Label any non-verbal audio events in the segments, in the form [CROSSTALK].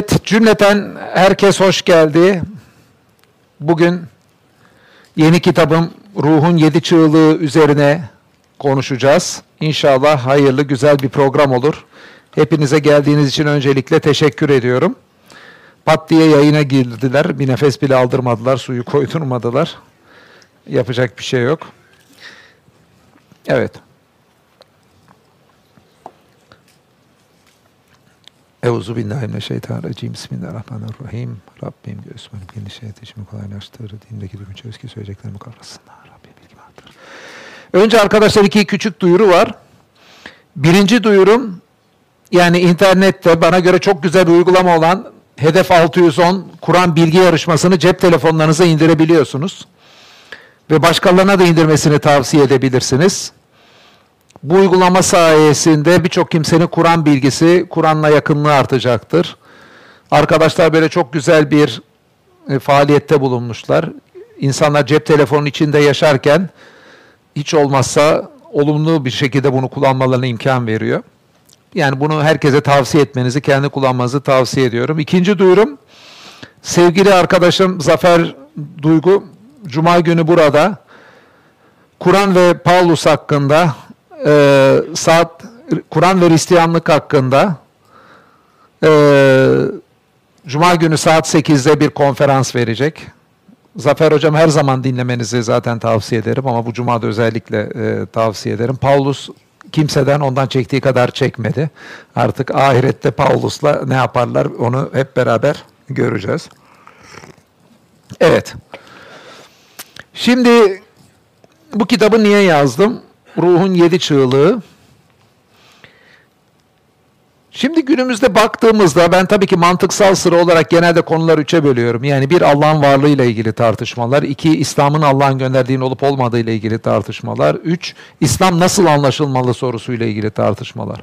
Evet, cümleten herkes hoş geldi. Bugün yeni kitabım Ruhun Yedi Çığlığı üzerine konuşacağız. İnşallah hayırlı, güzel bir program olur. Hepinize geldiğiniz için öncelikle teşekkür ediyorum. Pat diye yayına girdiler, bir nefes bile aldırmadılar, suyu [LAUGHS] koydurmadılar. Yapacak bir şey yok. Evet. Euzu billahi mineşşeytanirracim. Bismillahirrahmanirrahim. Rabbim göğsümün genişlet, işimi kolaylaştır. Dindeki çöz ki söyleyeceklerimi kavrasınlar. Rabbim bilgimi artır. Önce arkadaşlar iki küçük duyuru var. Birinci duyurum, yani internette bana göre çok güzel bir uygulama olan Hedef 610 Kur'an bilgi yarışmasını cep telefonlarınıza indirebiliyorsunuz. Ve başkalarına da indirmesini tavsiye edebilirsiniz. Bu uygulama sayesinde birçok kimsenin Kur'an bilgisi, Kur'an'la yakınlığı artacaktır. Arkadaşlar böyle çok güzel bir e, faaliyette bulunmuşlar. İnsanlar cep telefonu içinde yaşarken hiç olmazsa olumlu bir şekilde bunu kullanmalarına imkan veriyor. Yani bunu herkese tavsiye etmenizi, kendi kullanmanızı tavsiye ediyorum. İkinci duyurum, sevgili arkadaşım Zafer Duygu, Cuma günü burada Kur'an ve Paulus hakkında e, saat Kur'an ve Hristiyanlık hakkında e, Cuma günü saat 8'de bir konferans verecek. Zafer Hocam her zaman dinlemenizi zaten tavsiye ederim ama bu Cuma'da özellikle e, tavsiye ederim. Paulus kimseden ondan çektiği kadar çekmedi. Artık ahirette Paulus'la ne yaparlar onu hep beraber göreceğiz. Evet. Şimdi bu kitabı niye yazdım? Ruhun yedi çığlığı. Şimdi günümüzde baktığımızda ben tabii ki mantıksal sıra olarak genelde konuları üçe bölüyorum. Yani bir Allah'ın varlığıyla ilgili tartışmalar, iki İslam'ın Allah'ın gönderdiğini olup olmadığı ile ilgili tartışmalar, üç İslam nasıl anlaşılmalı sorusuyla ilgili tartışmalar.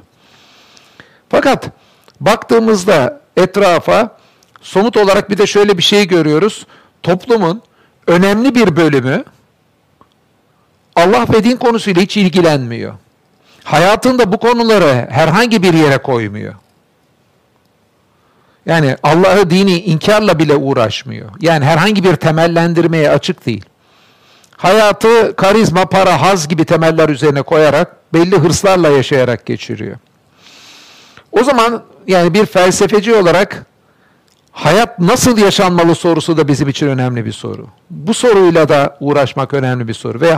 Fakat baktığımızda etrafa somut olarak bir de şöyle bir şey görüyoruz. Toplumun önemli bir bölümü Allah ve din konusuyla hiç ilgilenmiyor. Hayatında bu konuları herhangi bir yere koymuyor. Yani Allah'ı dini inkarla bile uğraşmıyor. Yani herhangi bir temellendirmeye açık değil. Hayatı karizma, para, haz gibi temeller üzerine koyarak belli hırslarla yaşayarak geçiriyor. O zaman yani bir felsefeci olarak hayat nasıl yaşanmalı sorusu da bizim için önemli bir soru. Bu soruyla da uğraşmak önemli bir soru ve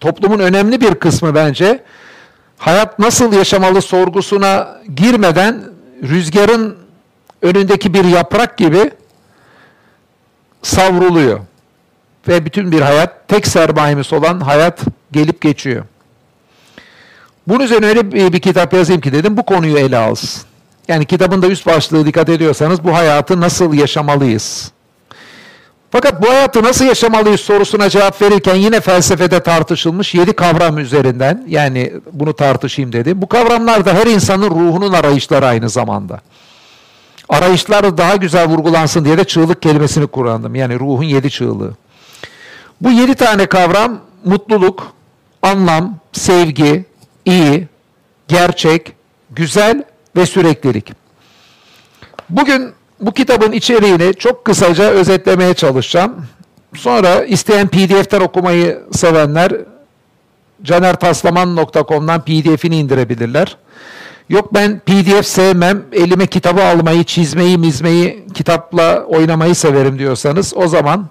toplumun önemli bir kısmı bence hayat nasıl yaşamalı sorgusuna girmeden rüzgarın önündeki bir yaprak gibi savruluyor. Ve bütün bir hayat, tek sermayemiz olan hayat gelip geçiyor. Bunun üzerine öyle bir, bir kitap yazayım ki dedim, bu konuyu ele alsın. Yani kitabın da üst başlığı dikkat ediyorsanız bu hayatı nasıl yaşamalıyız? Fakat bu hayatı nasıl yaşamalıyız sorusuna cevap verirken yine felsefede tartışılmış yedi kavram üzerinden yani bunu tartışayım dedi. Bu kavramlar da her insanın ruhunun arayışları aynı zamanda. Arayışlar daha güzel vurgulansın diye de çığlık kelimesini kullandım. Yani ruhun yedi çığlığı. Bu yedi tane kavram mutluluk, anlam, sevgi, iyi, gerçek, güzel ve süreklilik. Bugün bu kitabın içeriğini çok kısaca özetlemeye çalışacağım. Sonra isteyen PDF'ler okumayı sevenler canertaslaman.com'dan PDF'ini indirebilirler. Yok ben PDF sevmem, elime kitabı almayı, çizmeyi, mizmeyi, kitapla oynamayı severim diyorsanız o zaman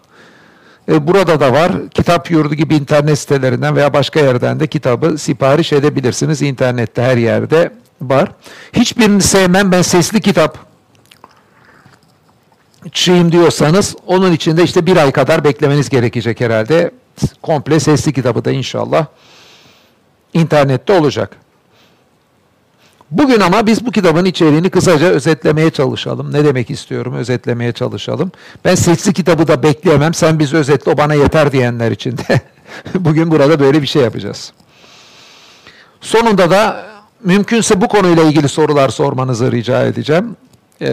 e, burada da var. Kitap yurdu gibi internet sitelerinden veya başka yerden de kitabı sipariş edebilirsiniz. İnternette her yerde var. Hiçbirini sevmem, ben sesli kitap çiğim diyorsanız onun için de işte bir ay kadar beklemeniz gerekecek herhalde. Komple sesli kitabı da inşallah internette olacak. Bugün ama biz bu kitabın içeriğini kısaca özetlemeye çalışalım. Ne demek istiyorum özetlemeye çalışalım. Ben sesli kitabı da bekleyemem. Sen biz özetle o bana yeter diyenler için de [LAUGHS] bugün burada böyle bir şey yapacağız. Sonunda da mümkünse bu konuyla ilgili sorular sormanızı rica edeceğim e,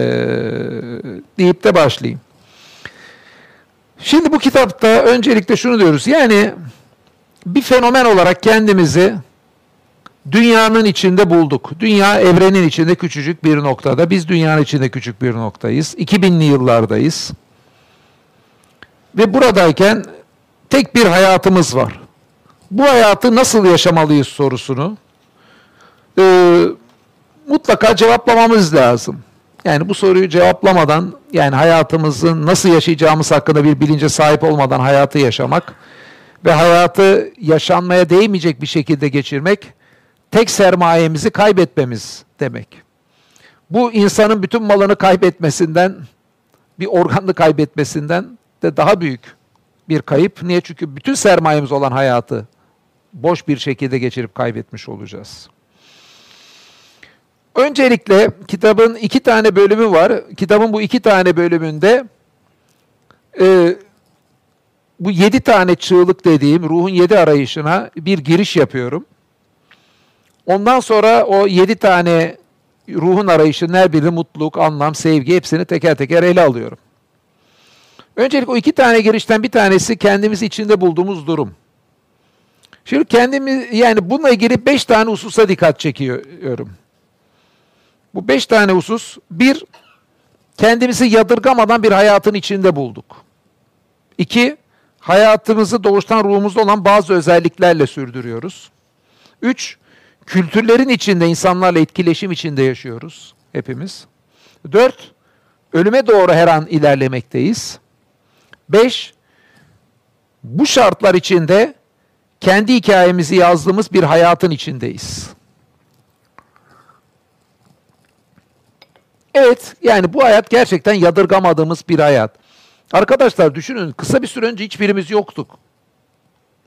deyip de başlayayım. Şimdi bu kitapta öncelikle şunu diyoruz. Yani bir fenomen olarak kendimizi dünyanın içinde bulduk. Dünya evrenin içinde küçücük bir noktada. Biz dünyanın içinde küçük bir noktayız. 2000'li yıllardayız. Ve buradayken tek bir hayatımız var. Bu hayatı nasıl yaşamalıyız sorusunu e, mutlaka cevaplamamız lazım. Yani bu soruyu cevaplamadan yani hayatımızı nasıl yaşayacağımız hakkında bir bilince sahip olmadan hayatı yaşamak ve hayatı yaşanmaya değmeyecek bir şekilde geçirmek tek sermayemizi kaybetmemiz demek. Bu insanın bütün malını kaybetmesinden, bir organını kaybetmesinden de daha büyük bir kayıp. Niye? Çünkü bütün sermayemiz olan hayatı boş bir şekilde geçirip kaybetmiş olacağız. Öncelikle kitabın iki tane bölümü var. Kitabın bu iki tane bölümünde e, bu yedi tane çığlık dediğim ruhun yedi arayışına bir giriş yapıyorum. Ondan sonra o yedi tane ruhun arayışının her biri mutluluk, anlam, sevgi hepsini teker teker ele alıyorum. Öncelikle o iki tane girişten bir tanesi kendimiz içinde bulduğumuz durum. Şimdi kendimi yani bununla ilgili beş tane hususa dikkat çekiyorum. Bu beş tane husus. Bir, kendimizi yadırgamadan bir hayatın içinde bulduk. İki, hayatımızı doğuştan ruhumuzda olan bazı özelliklerle sürdürüyoruz. Üç, kültürlerin içinde, insanlarla etkileşim içinde yaşıyoruz hepimiz. Dört, ölüme doğru her an ilerlemekteyiz. Beş, bu şartlar içinde kendi hikayemizi yazdığımız bir hayatın içindeyiz. Evet, yani bu hayat gerçekten yadırgamadığımız bir hayat. Arkadaşlar düşünün, kısa bir süre önce hiçbirimiz yoktuk.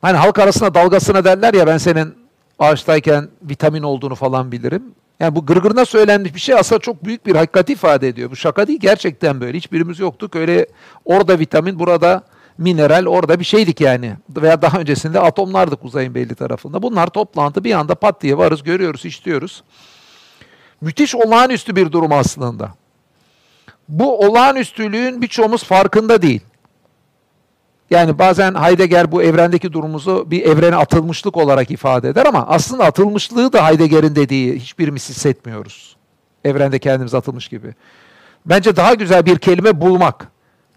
Hani halk arasında dalgasına derler ya ben senin ağaçtayken vitamin olduğunu falan bilirim. Yani bu gırgırına söylenmiş bir şey aslında çok büyük bir hakikat ifade ediyor. Bu şaka değil gerçekten böyle. Hiçbirimiz yoktuk. Öyle orada vitamin, burada mineral, orada bir şeydik yani. Veya daha öncesinde atomlardık uzayın belli tarafında. Bunlar toplantı bir anda pat diye varız, görüyoruz, işliyoruz. Müthiş olağanüstü bir durum aslında. Bu olağanüstülüğün birçoğumuz farkında değil. Yani bazen Heidegger bu evrendeki durumumuzu bir evrene atılmışlık olarak ifade eder ama aslında atılmışlığı da Heidegger'in dediği hiçbirimiz hissetmiyoruz. Evrende kendimiz atılmış gibi. Bence daha güzel bir kelime bulmak.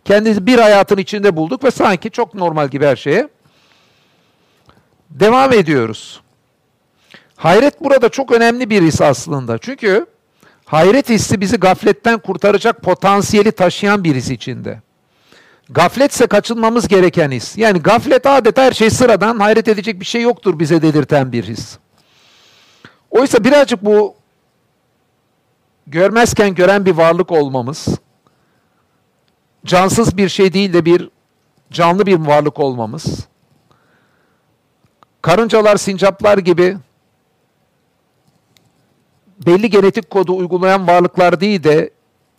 Kendimizi bir hayatın içinde bulduk ve sanki çok normal gibi her şeye. Devam ediyoruz. Hayret burada çok önemli bir his aslında. Çünkü hayret hissi bizi gafletten kurtaracak potansiyeli taşıyan bir his içinde. Gafletse kaçınmamız gereken his. Yani gaflet adeta her şey sıradan, hayret edecek bir şey yoktur bize dedirten bir his. Oysa birazcık bu görmezken gören bir varlık olmamız, cansız bir şey değil de bir canlı bir varlık olmamız, karıncalar, sincaplar gibi belli genetik kodu uygulayan varlıklar değil de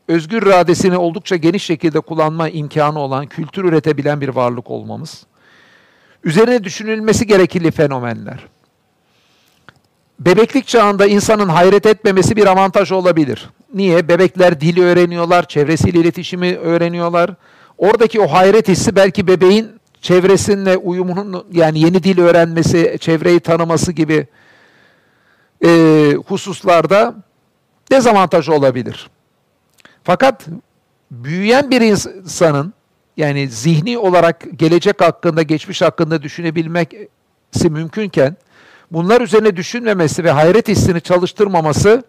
özgür iradesini oldukça geniş şekilde kullanma imkanı olan, kültür üretebilen bir varlık olmamız. Üzerine düşünülmesi gerekli fenomenler. Bebeklik çağında insanın hayret etmemesi bir avantaj olabilir. Niye? Bebekler dili öğreniyorlar, çevresiyle iletişimi öğreniyorlar. Oradaki o hayret hissi belki bebeğin çevresinle uyumunun yani yeni dil öğrenmesi, çevreyi tanıması gibi e, hususlarda dezavantaj olabilir. Fakat büyüyen bir insanın yani zihni olarak gelecek hakkında, geçmiş hakkında düşünebilmesi mümkünken bunlar üzerine düşünmemesi ve hayret hissini çalıştırmaması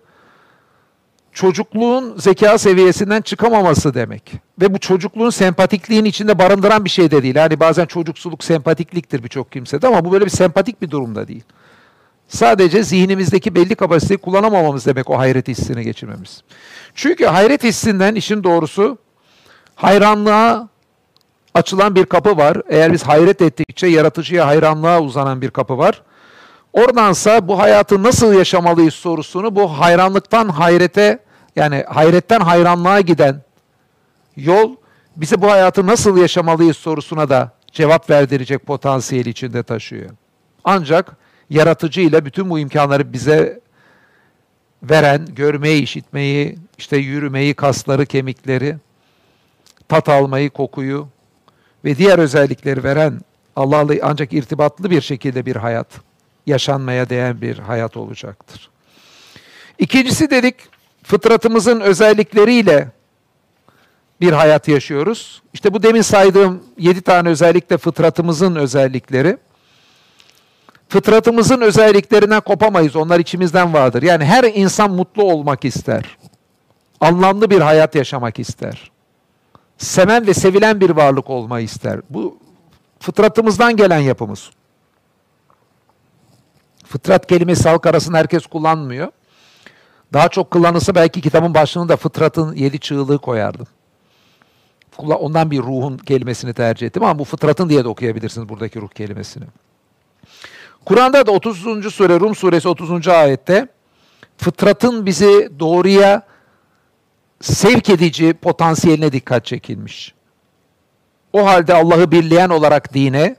çocukluğun zeka seviyesinden çıkamaması demek. Ve bu çocukluğun sempatikliğin içinde barındıran bir şey de değil. Yani bazen çocuksuluk sempatikliktir birçok kimsede ama bu böyle bir sempatik bir durumda değil. Sadece zihnimizdeki belli kapasiteyi kullanamamamız demek o hayret hissini geçirmemiz. Çünkü hayret hissinden işin doğrusu hayranlığa açılan bir kapı var. Eğer biz hayret ettikçe yaratıcıya hayranlığa uzanan bir kapı var. Oradansa bu hayatı nasıl yaşamalıyız sorusunu bu hayranlıktan hayrete yani hayretten hayranlığa giden yol bize bu hayatı nasıl yaşamalıyız sorusuna da cevap verdirecek potansiyeli içinde taşıyor. Ancak yaratıcı ile bütün bu imkanları bize veren, görmeyi, işitmeyi, işte yürümeyi, kasları, kemikleri, tat almayı, kokuyu ve diğer özellikleri veren Allah'la ancak irtibatlı bir şekilde bir hayat yaşanmaya değen bir hayat olacaktır. İkincisi dedik fıtratımızın özellikleriyle bir hayat yaşıyoruz. İşte bu demin saydığım yedi tane özellikle fıtratımızın özellikleri. Fıtratımızın özelliklerinden kopamayız. Onlar içimizden vardır. Yani her insan mutlu olmak ister. Anlamlı bir hayat yaşamak ister. Seven ve sevilen bir varlık olmayı ister. Bu fıtratımızdan gelen yapımız. Fıtrat kelimesi halk arasında herkes kullanmıyor. Daha çok kullanılsa belki kitabın başlığında fıtratın yedi çığlığı koyardım. Ondan bir ruhun kelimesini tercih ettim ama bu fıtratın diye de okuyabilirsiniz buradaki ruh kelimesini. Kur'an'da da 30. sure Rum suresi 30. ayette fıtratın bizi doğruya sevk edici potansiyeline dikkat çekilmiş. O halde Allah'ı birleyen olarak dine,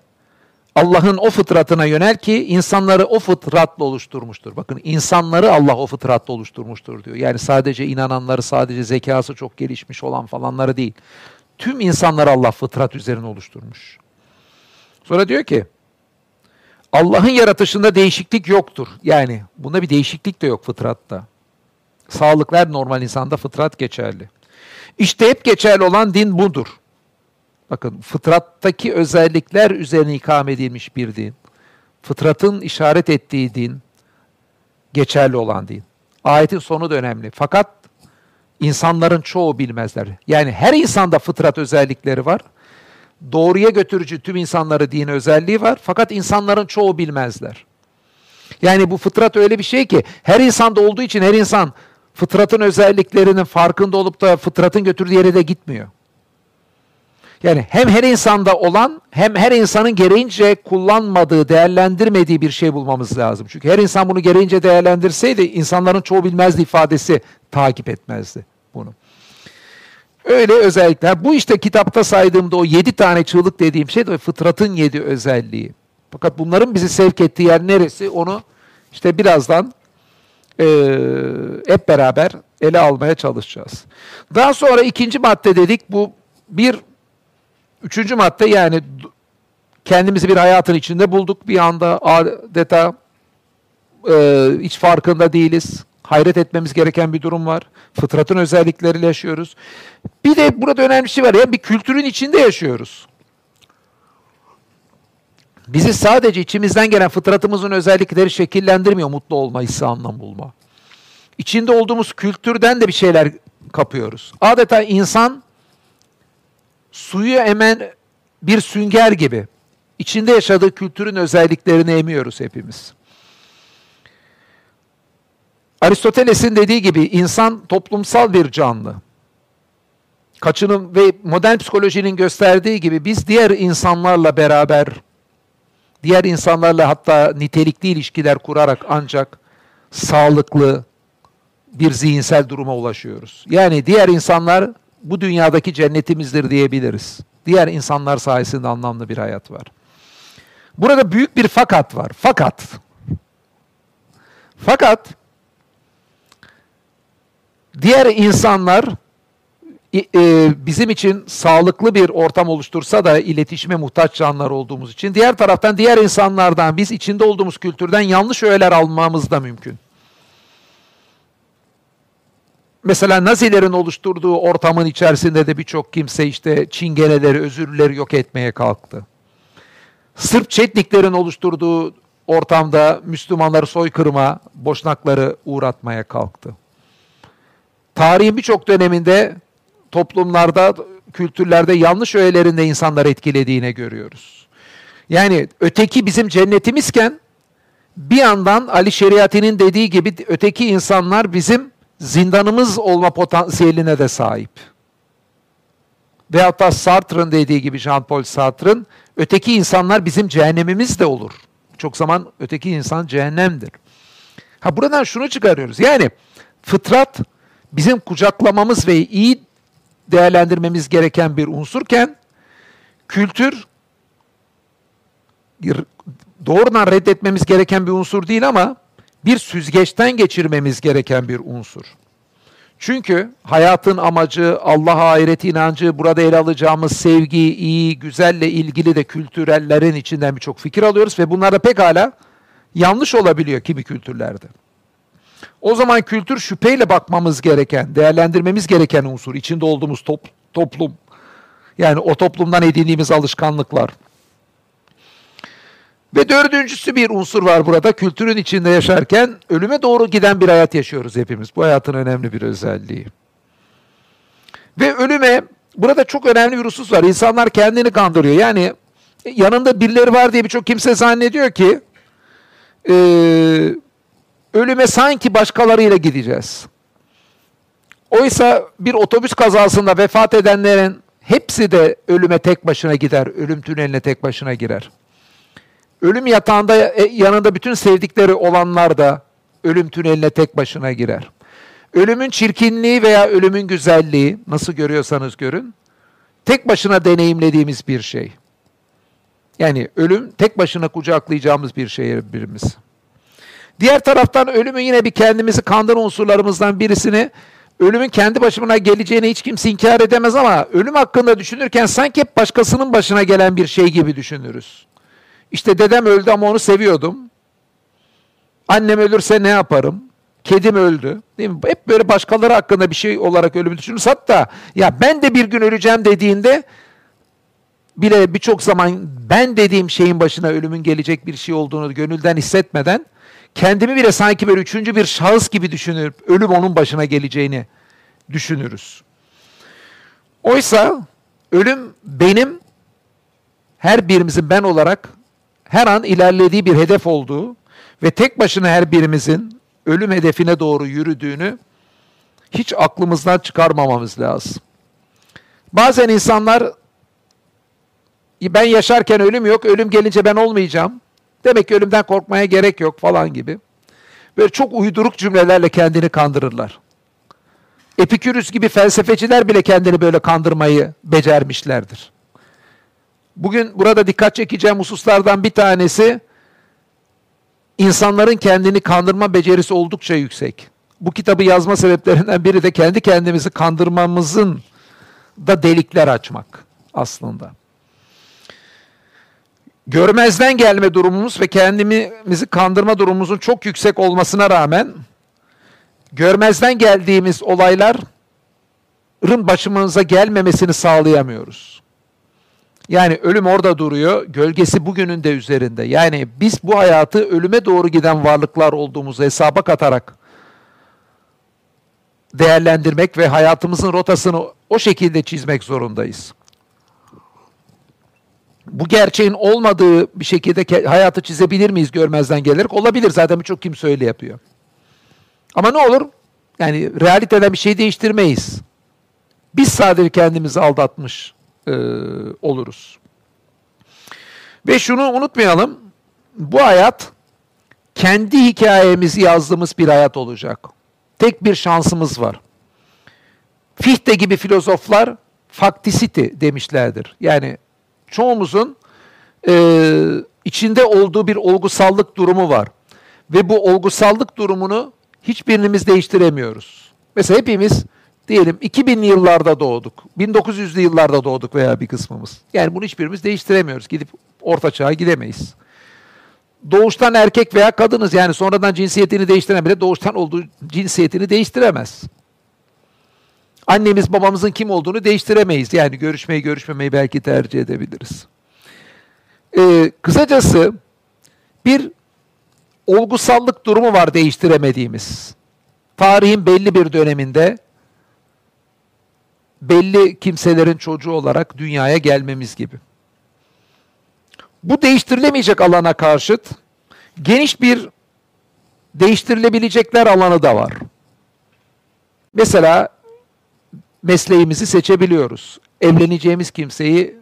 Allah'ın o fıtratına yönel ki insanları o fıtratla oluşturmuştur. Bakın insanları Allah o fıtratla oluşturmuştur diyor. Yani sadece inananları, sadece zekası çok gelişmiş olan falanları değil. Tüm insanları Allah fıtrat üzerine oluşturmuş. Sonra diyor ki Allah'ın yaratışında değişiklik yoktur. Yani bunda bir değişiklik de yok fıtratta. Sağlıklar normal insanda fıtrat geçerli. İşte hep geçerli olan din budur. Bakın fıtrattaki özellikler üzerine ikame edilmiş bir din. Fıtratın işaret ettiği din, geçerli olan din. Ayetin sonu da önemli. Fakat insanların çoğu bilmezler. Yani her insanda fıtrat özellikleri var. Doğruya götürücü tüm insanları din özelliği var. Fakat insanların çoğu bilmezler. Yani bu fıtrat öyle bir şey ki her insanda olduğu için her insan fıtratın özelliklerinin farkında olup da fıtratın götürdüğü yere de gitmiyor. Yani hem her insanda olan hem her insanın gereğince kullanmadığı, değerlendirmediği bir şey bulmamız lazım. Çünkü her insan bunu gereğince değerlendirseydi insanların çoğu bilmezdi ifadesi takip etmezdi bunu. Öyle özellikler. Bu işte kitapta saydığımda o yedi tane çığlık dediğim şey de fıtratın yedi özelliği. Fakat bunların bizi sevk ettiği yer neresi onu işte birazdan e, hep beraber ele almaya çalışacağız. Daha sonra ikinci madde dedik bu bir Üçüncü madde yani kendimizi bir hayatın içinde bulduk bir anda adeta e, hiç farkında değiliz. Hayret etmemiz gereken bir durum var. Fıtratın özellikleriyle yaşıyoruz. Bir de burada önemli bir şey var. Yani bir kültürün içinde yaşıyoruz. Bizi sadece içimizden gelen fıtratımızın özellikleri şekillendirmiyor mutlu olma, hissi anlam bulma. İçinde olduğumuz kültürden de bir şeyler kapıyoruz. Adeta insan suyu emen bir sünger gibi içinde yaşadığı kültürün özelliklerini emiyoruz hepimiz. Aristoteles'in dediği gibi insan toplumsal bir canlı. Kaçının ve modern psikolojinin gösterdiği gibi biz diğer insanlarla beraber, diğer insanlarla hatta nitelikli ilişkiler kurarak ancak sağlıklı bir zihinsel duruma ulaşıyoruz. Yani diğer insanlar bu dünyadaki cennetimizdir diyebiliriz. Diğer insanlar sayesinde anlamlı bir hayat var. Burada büyük bir fakat var. Fakat fakat diğer insanlar e, bizim için sağlıklı bir ortam oluştursa da iletişime muhtaç canlılar olduğumuz için diğer taraftan diğer insanlardan biz içinde olduğumuz kültürden yanlış öğeler almamız da mümkün. Mesela Nazilerin oluşturduğu ortamın içerisinde de birçok kimse işte çingeneleri, özürleri yok etmeye kalktı. Sırp Çetniklerin oluşturduğu ortamda Müslümanları soykırıma, boşnakları uğratmaya kalktı. Tarihin birçok döneminde toplumlarda, kültürlerde yanlış öğelerinde insanları etkilediğine görüyoruz. Yani öteki bizim cennetimizken bir yandan Ali Şeriati'nin dediği gibi öteki insanlar bizim zindanımız olma potansiyeline de sahip. Ve hatta Sartre'ın dediği gibi Jean-Paul Sartre'ın öteki insanlar bizim cehennemimiz de olur. Çok zaman öteki insan cehennemdir. Ha buradan şunu çıkarıyoruz. Yani fıtrat bizim kucaklamamız ve iyi değerlendirmemiz gereken bir unsurken kültür doğrudan reddetmemiz gereken bir unsur değil ama bir süzgeçten geçirmemiz gereken bir unsur. Çünkü hayatın amacı, Allah'a ahiret inancı, burada ele alacağımız sevgi, iyi, güzelle ilgili de kültürellerin içinden birçok fikir alıyoruz ve bunlarda pekala yanlış olabiliyor kimi kültürlerde. O zaman kültür şüpheyle bakmamız gereken, değerlendirmemiz gereken unsur. içinde olduğumuz top, toplum. Yani o toplumdan edindiğimiz alışkanlıklar. Ve dördüncüsü bir unsur var burada. Kültürün içinde yaşarken ölüme doğru giden bir hayat yaşıyoruz hepimiz. Bu hayatın önemli bir özelliği. Ve ölüme, burada çok önemli bir husus var. İnsanlar kendini kandırıyor. Yani yanında birileri var diye birçok kimse zannediyor ki e, ölüme sanki başkalarıyla gideceğiz. Oysa bir otobüs kazasında vefat edenlerin hepsi de ölüme tek başına gider, ölüm tüneline tek başına girer. Ölüm yatağında e, yanında bütün sevdikleri olanlar da ölüm tüneline tek başına girer. Ölümün çirkinliği veya ölümün güzelliği nasıl görüyorsanız görün tek başına deneyimlediğimiz bir şey. Yani ölüm tek başına kucaklayacağımız bir şey birimiz. Diğer taraftan ölümün yine bir kendimizi kandıran unsurlarımızdan birisini ölümün kendi başına geleceğini hiç kimse inkar edemez ama ölüm hakkında düşünürken sanki hep başkasının başına gelen bir şey gibi düşünürüz. İşte dedem öldü ama onu seviyordum. Annem ölürse ne yaparım? Kedim öldü. Değil mi? Hep böyle başkaları hakkında bir şey olarak ölümü düşünürüz. Hatta ya ben de bir gün öleceğim dediğinde bile birçok zaman ben dediğim şeyin başına ölümün gelecek bir şey olduğunu gönülden hissetmeden kendimi bile sanki böyle üçüncü bir şahıs gibi düşünüp ölüm onun başına geleceğini düşünürüz. Oysa ölüm benim her birimizin ben olarak her an ilerlediği bir hedef olduğu ve tek başına her birimizin ölüm hedefine doğru yürüdüğünü hiç aklımızdan çıkarmamamız lazım. Bazen insanlar ben yaşarken ölüm yok, ölüm gelince ben olmayacağım. Demek ki ölümden korkmaya gerek yok falan gibi. Böyle çok uyduruk cümlelerle kendini kandırırlar. Epikürüs gibi felsefeciler bile kendini böyle kandırmayı becermişlerdir. Bugün burada dikkat çekeceğim hususlardan bir tanesi insanların kendini kandırma becerisi oldukça yüksek. Bu kitabı yazma sebeplerinden biri de kendi kendimizi kandırmamızın da delikler açmak aslında. Görmezden gelme durumumuz ve kendimizi kandırma durumumuzun çok yüksek olmasına rağmen görmezden geldiğimiz olayların başımıza gelmemesini sağlayamıyoruz. Yani ölüm orada duruyor, gölgesi bugünün de üzerinde. Yani biz bu hayatı ölüme doğru giden varlıklar olduğumuzu hesaba katarak değerlendirmek ve hayatımızın rotasını o şekilde çizmek zorundayız. Bu gerçeğin olmadığı bir şekilde hayatı çizebilir miyiz görmezden gelerek? Olabilir zaten birçok kimse öyle yapıyor. Ama ne olur? Yani realiteden bir şey değiştirmeyiz. Biz sadece kendimizi aldatmış e, oluruz. Ve şunu unutmayalım. Bu hayat kendi hikayemizi yazdığımız bir hayat olacak. Tek bir şansımız var. Fichte gibi filozoflar faktisity demişlerdir. Yani çoğumuzun e, içinde olduğu bir olgusallık durumu var. Ve bu olgusallık durumunu hiçbirimiz değiştiremiyoruz. Mesela hepimiz diyelim 2000'li yıllarda doğduk. 1900'lü yıllarda doğduk veya bir kısmımız. Yani bunu hiçbirimiz değiştiremiyoruz. Gidip orta çağa gidemeyiz. Doğuştan erkek veya kadınız yani sonradan cinsiyetini değiştiren bile doğuştan olduğu cinsiyetini değiştiremez. Annemiz babamızın kim olduğunu değiştiremeyiz. Yani görüşmeyi görüşmemeyi belki tercih edebiliriz. Ee, kısacası bir olgusallık durumu var değiştiremediğimiz. Tarihin belli bir döneminde belli kimselerin çocuğu olarak dünyaya gelmemiz gibi. Bu değiştirilemeyecek alana karşıt geniş bir değiştirilebilecekler alanı da var. Mesela mesleğimizi seçebiliyoruz. Evleneceğimiz kimseyi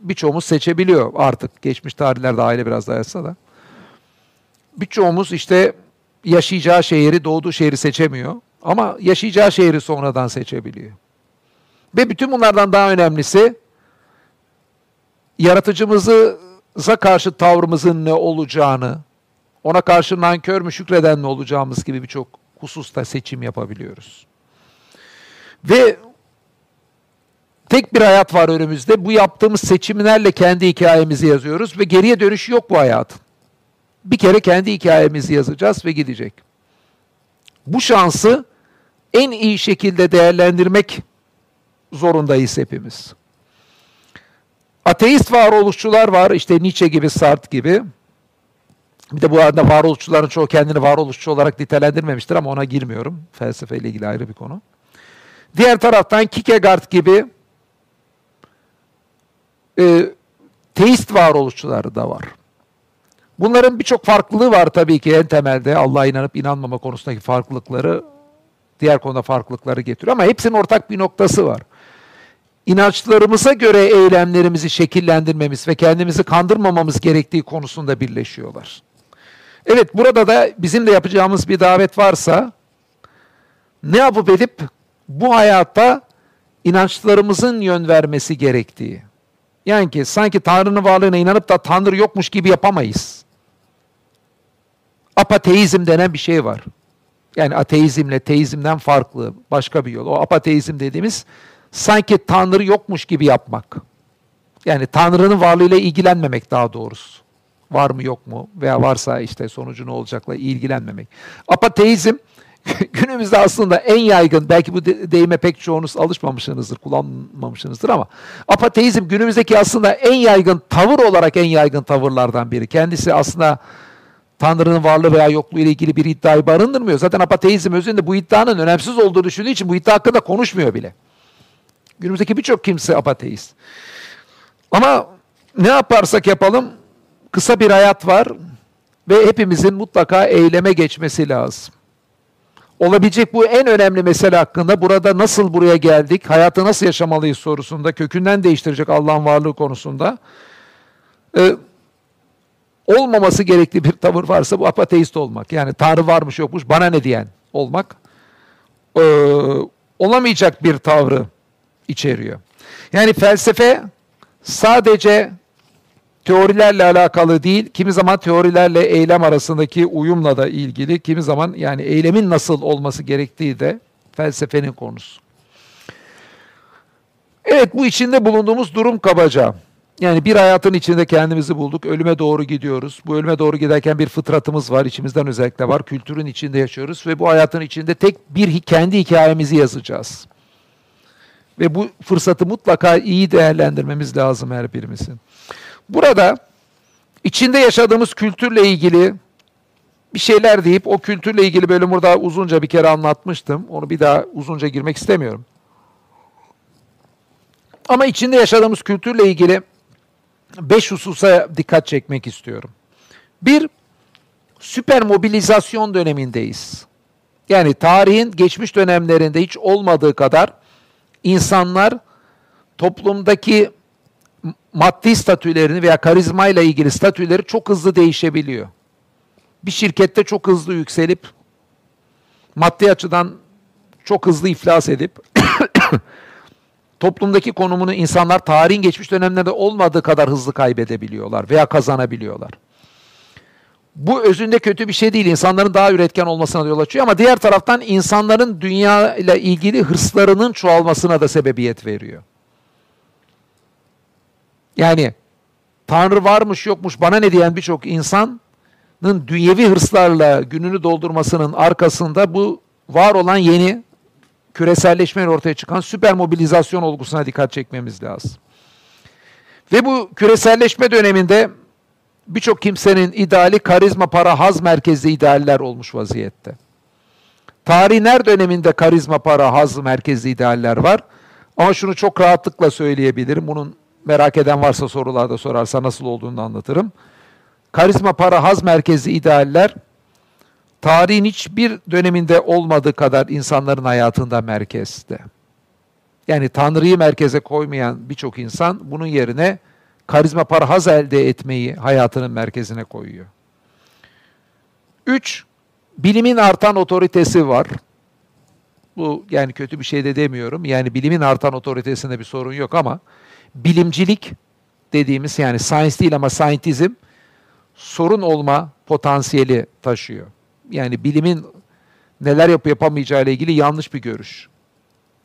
birçoğumuz seçebiliyor artık. Geçmiş tarihlerde aile biraz daha yatsa da. Birçoğumuz işte yaşayacağı şehri, doğduğu şehri seçemiyor. Ama yaşayacağı şehri sonradan seçebiliyor. Ve bütün bunlardan daha önemlisi yaratıcımıza karşı tavrımızın ne olacağını, ona karşı nankör mü şükreden mi olacağımız gibi birçok hususta seçim yapabiliyoruz. Ve tek bir hayat var önümüzde. Bu yaptığımız seçimlerle kendi hikayemizi yazıyoruz ve geriye dönüşü yok bu hayatın. bir kere kendi hikayemizi yazacağız ve gidecek. Bu şansı en iyi şekilde değerlendirmek zorundayız hepimiz. Ateist varoluşçular var, işte Nietzsche gibi, Sartre gibi. Bir de bu arada varoluşçuların çoğu kendini varoluşçu olarak nitelendirmemiştir ama ona girmiyorum. Felsefeyle ilgili ayrı bir konu. Diğer taraftan Kierkegaard gibi e, teist varoluşçuları da var. Bunların birçok farklılığı var tabii ki en temelde Allah'a inanıp inanmama konusundaki farklılıkları diğer konuda farklılıkları getiriyor ama hepsinin ortak bir noktası var. İnançlarımıza göre eylemlerimizi şekillendirmemiz ve kendimizi kandırmamamız gerektiği konusunda birleşiyorlar. Evet burada da bizim de yapacağımız bir davet varsa ne yapıp edip bu hayatta inançlarımızın yön vermesi gerektiği. Yani ki sanki Tanrı'nın varlığına inanıp da Tanrı yokmuş gibi yapamayız. Apateizm denen bir şey var. Yani ateizmle teizmden farklı başka bir yol. O apateizm dediğimiz sanki Tanrı yokmuş gibi yapmak. Yani Tanrı'nın varlığıyla ilgilenmemek daha doğrusu. Var mı yok mu veya varsa işte sonucu ne olacakla ilgilenmemek. Apateizm [LAUGHS] günümüzde aslında en yaygın, belki bu deyime pek çoğunuz alışmamışsınızdır, kullanmamışsınızdır ama apateizm günümüzdeki aslında en yaygın tavır olarak en yaygın tavırlardan biri. Kendisi aslında Tanrı'nın varlığı veya yokluğu ile ilgili bir iddiayı barındırmıyor. Zaten apateizm özünde bu iddianın önemsiz olduğu düşündüğü için bu iddia hakkında konuşmuyor bile. Günümüzdeki birçok kimse apateist. Ama ne yaparsak yapalım kısa bir hayat var ve hepimizin mutlaka eyleme geçmesi lazım. Olabilecek bu en önemli mesele hakkında burada nasıl buraya geldik, hayatı nasıl yaşamalıyız sorusunda, kökünden değiştirecek Allah'ın varlığı konusunda e, olmaması gerektiği bir tavır varsa bu apateist olmak. Yani Tanrı varmış yokmuş bana ne diyen olmak e, olamayacak bir tavrı içeriyor. Yani felsefe sadece teorilerle alakalı değil, kimi zaman teorilerle eylem arasındaki uyumla da ilgili, kimi zaman yani eylemin nasıl olması gerektiği de felsefenin konusu. Evet bu içinde bulunduğumuz durum kabaca. Yani bir hayatın içinde kendimizi bulduk, ölüme doğru gidiyoruz. Bu ölüme doğru giderken bir fıtratımız var, içimizden özellikle var. Kültürün içinde yaşıyoruz ve bu hayatın içinde tek bir kendi hikayemizi yazacağız. Ve bu fırsatı mutlaka iyi değerlendirmemiz lazım her birimizin. Burada içinde yaşadığımız kültürle ilgili bir şeyler deyip o kültürle ilgili bölüm burada uzunca bir kere anlatmıştım. Onu bir daha uzunca girmek istemiyorum. Ama içinde yaşadığımız kültürle ilgili beş hususa dikkat çekmek istiyorum. Bir, süper mobilizasyon dönemindeyiz. Yani tarihin geçmiş dönemlerinde hiç olmadığı kadar insanlar toplumdaki maddi statülerini veya karizmayla ilgili statüleri çok hızlı değişebiliyor. Bir şirkette çok hızlı yükselip maddi açıdan çok hızlı iflas edip [COUGHS] toplumdaki konumunu insanlar tarihin geçmiş dönemlerde olmadığı kadar hızlı kaybedebiliyorlar veya kazanabiliyorlar. Bu özünde kötü bir şey değil. İnsanların daha üretken olmasına yol açıyor ama diğer taraftan insanların dünya ile ilgili hırslarının çoğalmasına da sebebiyet veriyor. Yani Tanrı varmış yokmuş bana ne diyen birçok insanın dünyevi hırslarla gününü doldurmasının arkasında bu var olan yeni küreselleşmeyle ortaya çıkan süper mobilizasyon olgusuna dikkat çekmemiz lazım. Ve bu küreselleşme döneminde birçok kimsenin ideali karizma, para, haz merkezli idealler olmuş vaziyette. Tarihin her döneminde karizma, para, haz merkezli idealler var. Ama şunu çok rahatlıkla söyleyebilirim. Bunun merak eden varsa sorularda sorarsa nasıl olduğunu anlatırım. Karizma, para, haz merkezli idealler tarihin hiçbir döneminde olmadığı kadar insanların hayatında merkezde. Yani Tanrı'yı merkeze koymayan birçok insan bunun yerine karizma para haz elde etmeyi hayatının merkezine koyuyor. Üç, bilimin artan otoritesi var. Bu yani kötü bir şey de demiyorum. Yani bilimin artan otoritesinde bir sorun yok ama bilimcilik dediğimiz yani science değil ama scientism sorun olma potansiyeli taşıyor. Yani bilimin neler yapıp yapamayacağı ile ilgili yanlış bir görüş.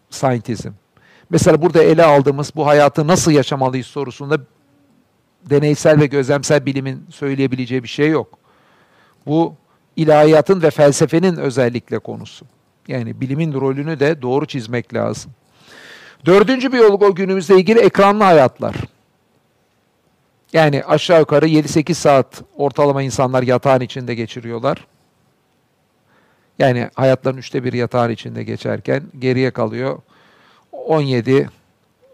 Scientism. Mesela burada ele aldığımız bu hayatı nasıl yaşamalıyız sorusunda deneysel ve gözlemsel bilimin söyleyebileceği bir şey yok. Bu ilahiyatın ve felsefenin özellikle konusu. Yani bilimin rolünü de doğru çizmek lazım. Dördüncü bir olgu günümüzde ilgili ekranlı hayatlar. Yani aşağı yukarı 7-8 saat ortalama insanlar yatağın içinde geçiriyorlar. Yani hayatların üçte bir yatağın içinde geçerken geriye kalıyor 17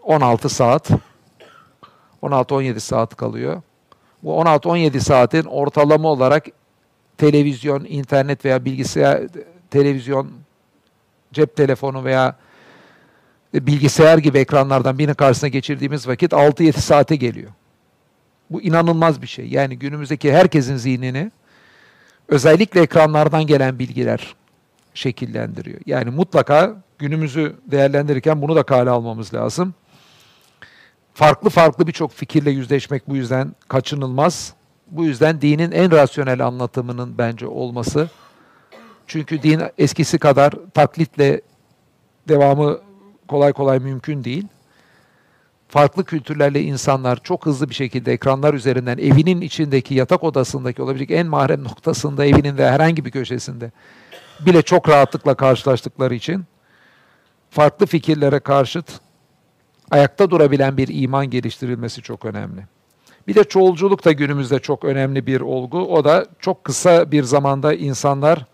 16 saat. 16-17 saat kalıyor. Bu 16-17 saatin ortalama olarak televizyon, internet veya bilgisayar, televizyon, cep telefonu veya bilgisayar gibi ekranlardan birinin karşısına geçirdiğimiz vakit 6-7 saate geliyor. Bu inanılmaz bir şey. Yani günümüzdeki herkesin zihnini özellikle ekranlardan gelen bilgiler şekillendiriyor. Yani mutlaka günümüzü değerlendirirken bunu da kale almamız lazım. Farklı farklı birçok fikirle yüzleşmek bu yüzden kaçınılmaz. Bu yüzden dinin en rasyonel anlatımının bence olması. Çünkü din eskisi kadar taklitle devamı kolay kolay mümkün değil. Farklı kültürlerle insanlar çok hızlı bir şekilde ekranlar üzerinden evinin içindeki yatak odasındaki olabilecek en mahrem [LAUGHS] noktasında evinin de herhangi bir köşesinde bile çok rahatlıkla karşılaştıkları için farklı fikirlere karşıt ayakta durabilen bir iman geliştirilmesi çok önemli. Bir de çoğulculuk da günümüzde çok önemli bir olgu. O da çok kısa bir zamanda insanlar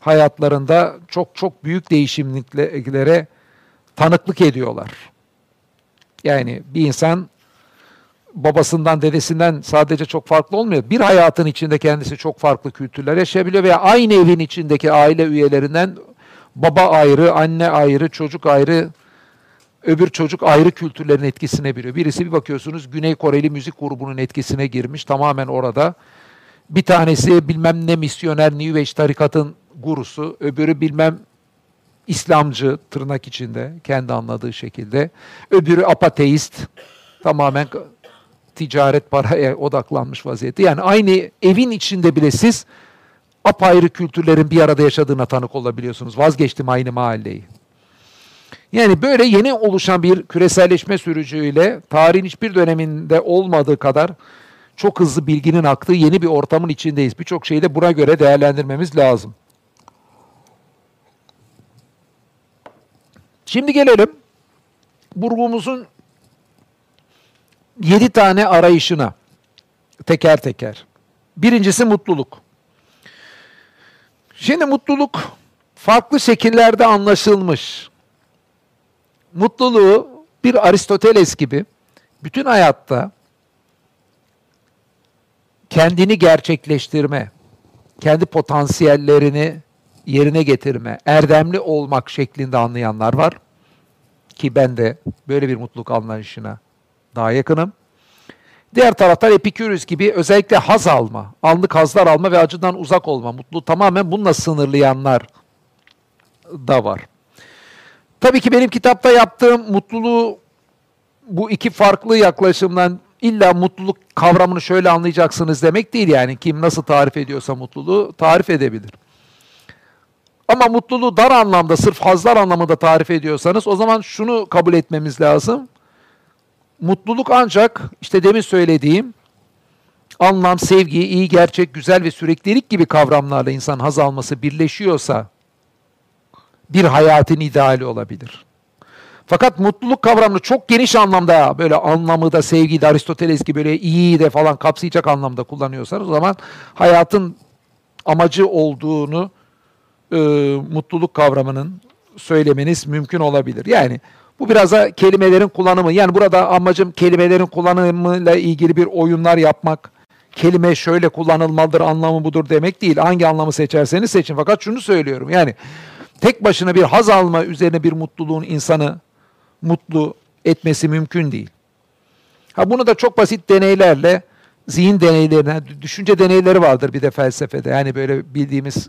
hayatlarında çok çok büyük değişimliklere tanıklık ediyorlar. Yani bir insan babasından, dedesinden sadece çok farklı olmuyor. Bir hayatın içinde kendisi çok farklı kültürler yaşayabiliyor veya aynı evin içindeki aile üyelerinden baba ayrı, anne ayrı, çocuk ayrı, öbür çocuk ayrı kültürlerin etkisine biliyor. Birisi bir bakıyorsunuz Güney Koreli müzik grubunun etkisine girmiş tamamen orada. Bir tanesi bilmem ne misyoner New Age tarikatın gurusu, öbürü bilmem İslamcı tırnak içinde kendi anladığı şekilde. Öbürü apateist tamamen ticaret paraya odaklanmış vaziyette. Yani aynı evin içinde bile siz apayrı kültürlerin bir arada yaşadığına tanık olabiliyorsunuz. Vazgeçtim aynı mahalleyi. Yani böyle yeni oluşan bir küreselleşme sürücüyle tarihin hiçbir döneminde olmadığı kadar çok hızlı bilginin aktığı yeni bir ortamın içindeyiz. Birçok şeyi de buna göre değerlendirmemiz lazım. Şimdi gelelim burgumuzun yedi tane arayışına teker teker. Birincisi mutluluk. Şimdi mutluluk farklı şekillerde anlaşılmış. Mutluluğu bir Aristoteles gibi bütün hayatta kendini gerçekleştirme, kendi potansiyellerini yerine getirme, erdemli olmak şeklinde anlayanlar var. Ki ben de böyle bir mutluluk anlayışına daha yakınım. Diğer taraftan Epikürüs gibi özellikle haz alma, anlık hazlar alma ve acıdan uzak olma, mutluluğu tamamen bununla sınırlayanlar da var. Tabii ki benim kitapta yaptığım mutluluğu bu iki farklı yaklaşımdan illa mutluluk kavramını şöyle anlayacaksınız demek değil yani. Kim nasıl tarif ediyorsa mutluluğu tarif edebilir. Ama mutluluğu dar anlamda, sırf hazlar anlamında tarif ediyorsanız o zaman şunu kabul etmemiz lazım. Mutluluk ancak işte demin söylediğim anlam, sevgi, iyi, gerçek, güzel ve süreklilik gibi kavramlarla insan haz alması birleşiyorsa bir hayatın ideali olabilir. Fakat mutluluk kavramını çok geniş anlamda böyle anlamı da sevgi de Aristoteles gibi böyle iyi de falan kapsayacak anlamda kullanıyorsanız o zaman hayatın amacı olduğunu e, mutluluk kavramının söylemeniz mümkün olabilir. Yani bu biraz da kelimelerin kullanımı. Yani burada amacım kelimelerin kullanımıyla ilgili bir oyunlar yapmak. Kelime şöyle kullanılmalıdır, anlamı budur demek değil. Hangi anlamı seçerseniz seçin. Fakat şunu söylüyorum. Yani tek başına bir haz alma üzerine bir mutluluğun insanı mutlu etmesi mümkün değil. Ha bunu da çok basit deneylerle zihin deneylerine, düşünce deneyleri vardır bir de felsefede. Yani böyle bildiğimiz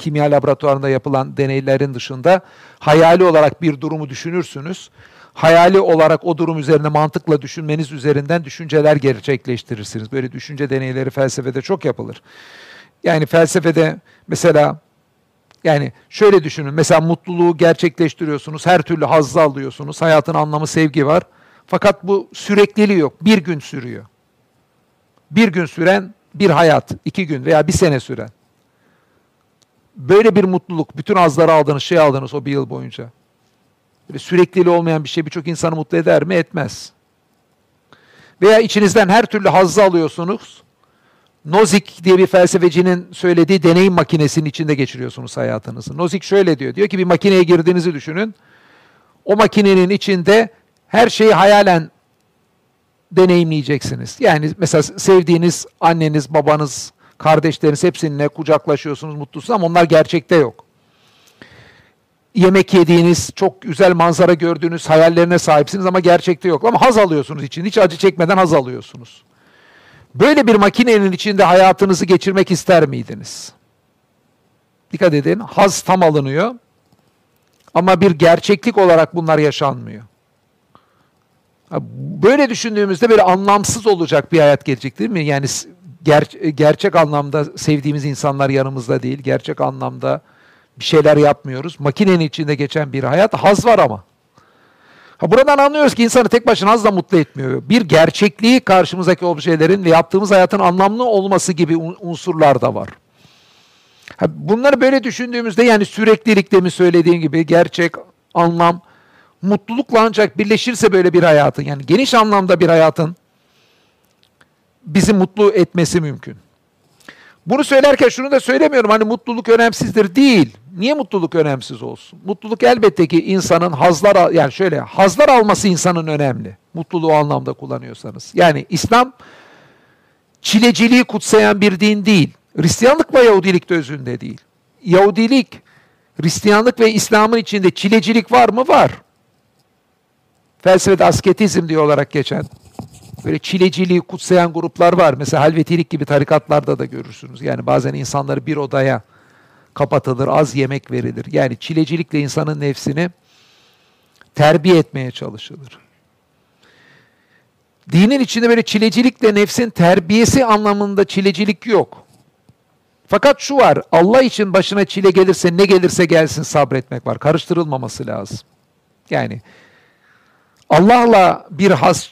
kimya laboratuvarında yapılan deneylerin dışında hayali olarak bir durumu düşünürsünüz. Hayali olarak o durum üzerine mantıkla düşünmeniz üzerinden düşünceler gerçekleştirirsiniz. Böyle düşünce deneyleri felsefede çok yapılır. Yani felsefede mesela yani şöyle düşünün. Mesela mutluluğu gerçekleştiriyorsunuz. Her türlü hazzı alıyorsunuz. Hayatın anlamı sevgi var. Fakat bu sürekliliği yok. Bir gün sürüyor. Bir gün süren bir hayat. iki gün veya bir sene süren. Böyle bir mutluluk, bütün azları aldınız, şey aldınız o bir yıl boyunca. Böyle sürekliliği olmayan bir şey birçok insanı mutlu eder mi? Etmez. Veya içinizden her türlü hazzı alıyorsunuz. Nozick diye bir felsefecinin söylediği deneyim makinesinin içinde geçiriyorsunuz hayatınızı. Nozick şöyle diyor. Diyor ki bir makineye girdiğinizi düşünün. O makinenin içinde her şeyi hayalen deneyimleyeceksiniz. Yani mesela sevdiğiniz anneniz, babanız, kardeşleriniz hepsininle kucaklaşıyorsunuz, mutlusunuz ama onlar gerçekte yok. Yemek yediğiniz, çok güzel manzara gördüğünüz hayallerine sahipsiniz ama gerçekte yok. Ama haz alıyorsunuz için. Hiç acı çekmeden haz alıyorsunuz. Böyle bir makinenin içinde hayatınızı geçirmek ister miydiniz? Dikkat edin, haz tam alınıyor. Ama bir gerçeklik olarak bunlar yaşanmıyor. Böyle düşündüğümüzde böyle anlamsız olacak bir hayat gelecek değil mi? Yani ger gerçek anlamda sevdiğimiz insanlar yanımızda değil. Gerçek anlamda bir şeyler yapmıyoruz. Makinenin içinde geçen bir hayat. Haz var ama. Ha buradan anlıyoruz ki insanı tek başına az da mutlu etmiyor. Bir gerçekliği karşımızdaki objelerin ve yaptığımız hayatın anlamlı olması gibi unsurlar da var. Ha bunları böyle düşündüğümüzde yani süreklilik mi söylediğim gibi gerçek, anlam, mutlulukla ancak birleşirse böyle bir hayatın yani geniş anlamda bir hayatın bizi mutlu etmesi mümkün. Bunu söylerken şunu da söylemiyorum hani mutluluk önemsizdir değil. Niye mutluluk önemsiz olsun? Mutluluk elbette ki insanın hazlar yani şöyle hazlar alması insanın önemli. Mutluluğu anlamda kullanıyorsanız. Yani İslam çileciliği kutsayan bir din değil. Hristiyanlık ve Yahudilik de özünde değil. Yahudilik, Hristiyanlık ve İslam'ın içinde çilecilik var mı? Var. Felsefede asketizm diye olarak geçen böyle çileciliği kutsayan gruplar var. Mesela halvetilik gibi tarikatlarda da görürsünüz. Yani bazen insanları bir odaya kapatılır, az yemek verilir. Yani çilecilikle insanın nefsini terbiye etmeye çalışılır. Dinin içinde böyle çilecilikle nefsin terbiyesi anlamında çilecilik yok. Fakat şu var, Allah için başına çile gelirse ne gelirse gelsin sabretmek var. Karıştırılmaması lazım. Yani Allah'la bir has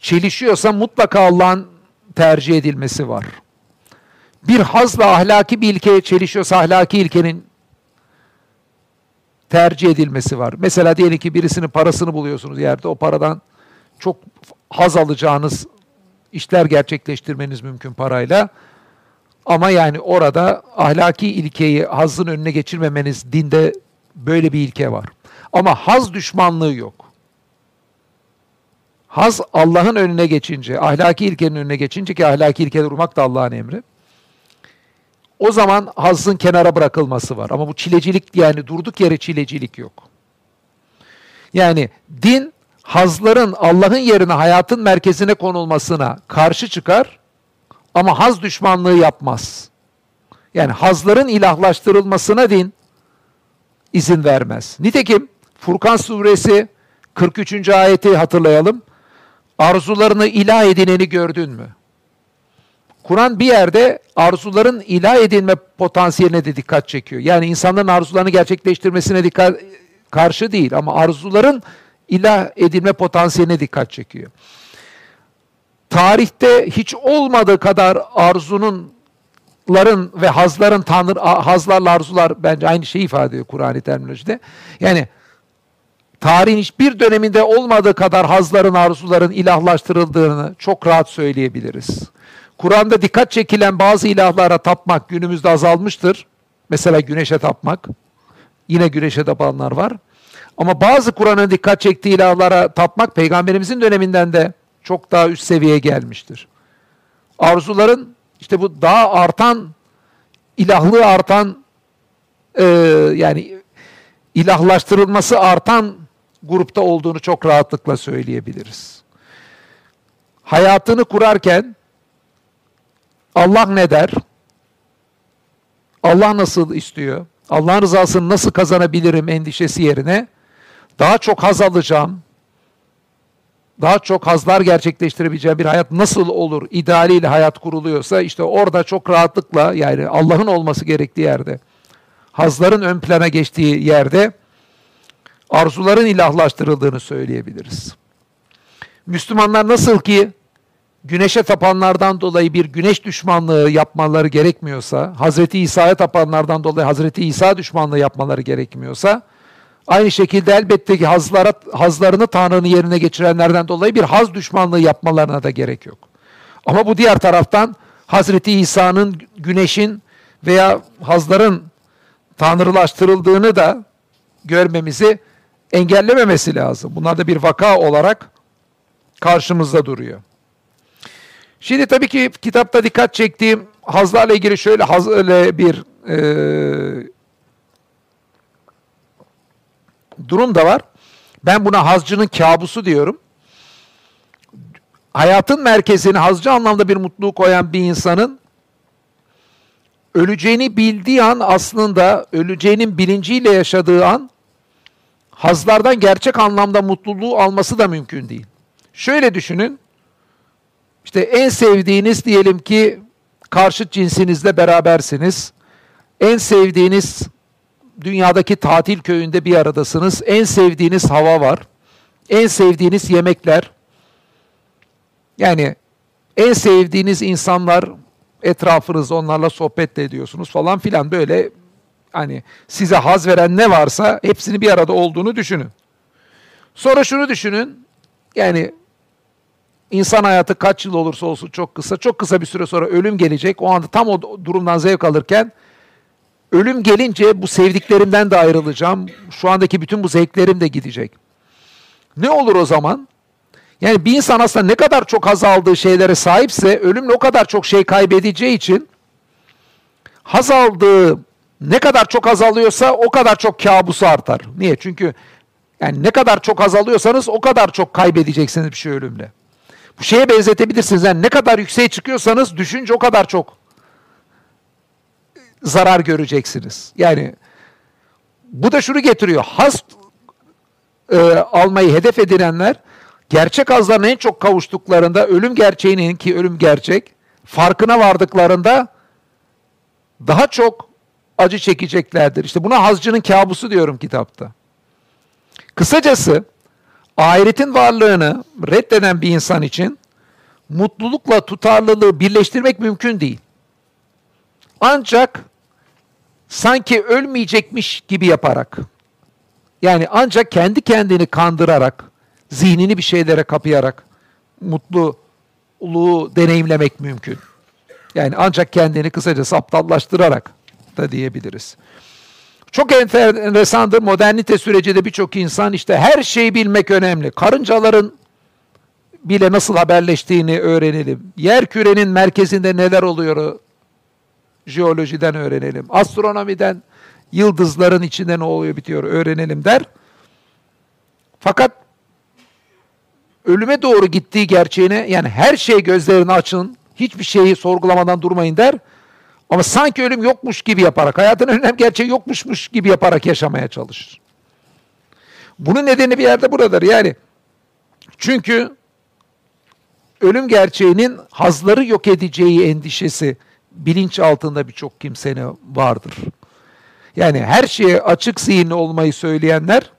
çelişiyorsa mutlaka Allah'ın tercih edilmesi var. Bir hazla ahlaki bir ilkeye çelişiyorsa ahlaki ilkenin tercih edilmesi var. Mesela diyelim ki birisinin parasını buluyorsunuz yerde o paradan çok haz alacağınız işler gerçekleştirmeniz mümkün parayla. Ama yani orada ahlaki ilkeyi hazın önüne geçirmemeniz dinde böyle bir ilke var. Ama haz düşmanlığı yok. Haz Allah'ın önüne geçince, ahlaki ilkenin önüne geçince ki ahlaki ilkeleri uymak da Allah'ın emri. O zaman hazın kenara bırakılması var. Ama bu çilecilik yani durduk yere çilecilik yok. Yani din hazların Allah'ın yerine hayatın merkezine konulmasına karşı çıkar ama haz düşmanlığı yapmaz. Yani hazların ilahlaştırılmasına din izin vermez. Nitekim Furkan suresi 43. ayeti hatırlayalım arzularını ilah edineni gördün mü? Kur'an bir yerde arzuların ilah edilme potansiyeline de dikkat çekiyor. Yani insanların arzularını gerçekleştirmesine dikkat karşı değil ama arzuların ilah edilme potansiyeline dikkat çekiyor. Tarihte hiç olmadığı kadar arzunun ların ve hazların tanrı hazlarla arzular bence aynı şeyi ifade ediyor Kur'an'ı terminolojide. Yani tarihin hiçbir döneminde olmadığı kadar hazların, arzuların ilahlaştırıldığını çok rahat söyleyebiliriz. Kur'an'da dikkat çekilen bazı ilahlara tapmak günümüzde azalmıştır. Mesela güneşe tapmak. Yine güneşe tapanlar var. Ama bazı Kur'an'ın dikkat çektiği ilahlara tapmak peygamberimizin döneminden de çok daha üst seviyeye gelmiştir. Arzuların işte bu daha artan, ilahlığı artan e, yani ilahlaştırılması artan grupta olduğunu çok rahatlıkla söyleyebiliriz. Hayatını kurarken Allah ne der? Allah nasıl istiyor? Allah'ın rızasını nasıl kazanabilirim endişesi yerine daha çok haz alacağım, daha çok hazlar gerçekleştirebileceğim bir hayat nasıl olur idealiyle hayat kuruluyorsa işte orada çok rahatlıkla yani Allah'ın olması gerektiği yerde, hazların ön plana geçtiği yerde arzuların ilahlaştırıldığını söyleyebiliriz. Müslümanlar nasıl ki güneşe tapanlardan dolayı bir güneş düşmanlığı yapmaları gerekmiyorsa, Hazreti İsa'ya tapanlardan dolayı Hazreti İsa düşmanlığı yapmaları gerekmiyorsa, aynı şekilde elbette ki hazlara, hazlarını Tanrı'nın yerine geçirenlerden dolayı bir haz düşmanlığı yapmalarına da gerek yok. Ama bu diğer taraftan Hazreti İsa'nın güneşin veya hazların tanrılaştırıldığını da görmemizi engellememesi lazım. Bunlar da bir vaka olarak karşımızda duruyor. Şimdi tabii ki kitapta dikkat çektiğim hazlarla ilgili şöyle hazle bir e, durum da var. Ben buna hazcının kabusu diyorum. Hayatın merkezine hazcı anlamda bir mutluluğu koyan bir insanın öleceğini bildiği an aslında öleceğinin bilinciyle yaşadığı an hazlardan gerçek anlamda mutluluğu alması da mümkün değil. Şöyle düşünün. İşte en sevdiğiniz diyelim ki karşıt cinsinizle berabersiniz. En sevdiğiniz dünyadaki tatil köyünde bir aradasınız. En sevdiğiniz hava var. En sevdiğiniz yemekler. Yani en sevdiğiniz insanlar etrafınızda onlarla sohbet de ediyorsunuz falan filan böyle hani size haz veren ne varsa hepsini bir arada olduğunu düşünün. Sonra şunu düşünün. Yani insan hayatı kaç yıl olursa olsun çok kısa. Çok kısa bir süre sonra ölüm gelecek. O anda tam o durumdan zevk alırken ölüm gelince bu sevdiklerimden de ayrılacağım. Şu andaki bütün bu zevklerim de gidecek. Ne olur o zaman? Yani bir insan aslında ne kadar çok haz aldığı şeylere sahipse ölümle o kadar çok şey kaybedeceği için haz aldığı ne kadar çok azalıyorsa o kadar çok kabusu artar. Niye? Çünkü yani ne kadar çok azalıyorsanız o kadar çok kaybedeceksiniz bir şey ölümle. Bu şeye benzetebilirsiniz. Yani ne kadar yükseğe çıkıyorsanız düşünce o kadar çok zarar göreceksiniz. Yani bu da şunu getiriyor. Haz e, almayı hedef edinenler gerçek hazlarına en çok kavuştuklarında ölüm gerçeğinin ki ölüm gerçek farkına vardıklarında daha çok acı çekeceklerdir. İşte buna hazcının kabusu diyorum kitapta. Kısacası ahiretin varlığını reddeden bir insan için mutlulukla tutarlılığı birleştirmek mümkün değil. Ancak sanki ölmeyecekmiş gibi yaparak yani ancak kendi kendini kandırarak zihnini bir şeylere kapayarak mutluluğu deneyimlemek mümkün. Yani ancak kendini kısaca aptallaştırarak da diyebiliriz. Çok enteresandır. Modernite sürecinde birçok insan işte her şeyi bilmek önemli. Karıncaların bile nasıl haberleştiğini öğrenelim. Yer kürenin merkezinde neler oluyor jeolojiden öğrenelim. Astronomiden yıldızların içinde ne oluyor bitiyor öğrenelim der. Fakat ölüme doğru gittiği gerçeğine yani her şey gözlerini açın, hiçbir şeyi sorgulamadan durmayın der. Ama sanki ölüm yokmuş gibi yaparak, hayatın önemli gerçeği yokmuşmuş gibi yaparak yaşamaya çalışır. Bunun nedeni bir yerde buradır. Yani çünkü ölüm gerçeğinin hazları yok edeceği endişesi bilinç altında birçok kimsenin vardır. Yani her şeye açık zihinli olmayı söyleyenler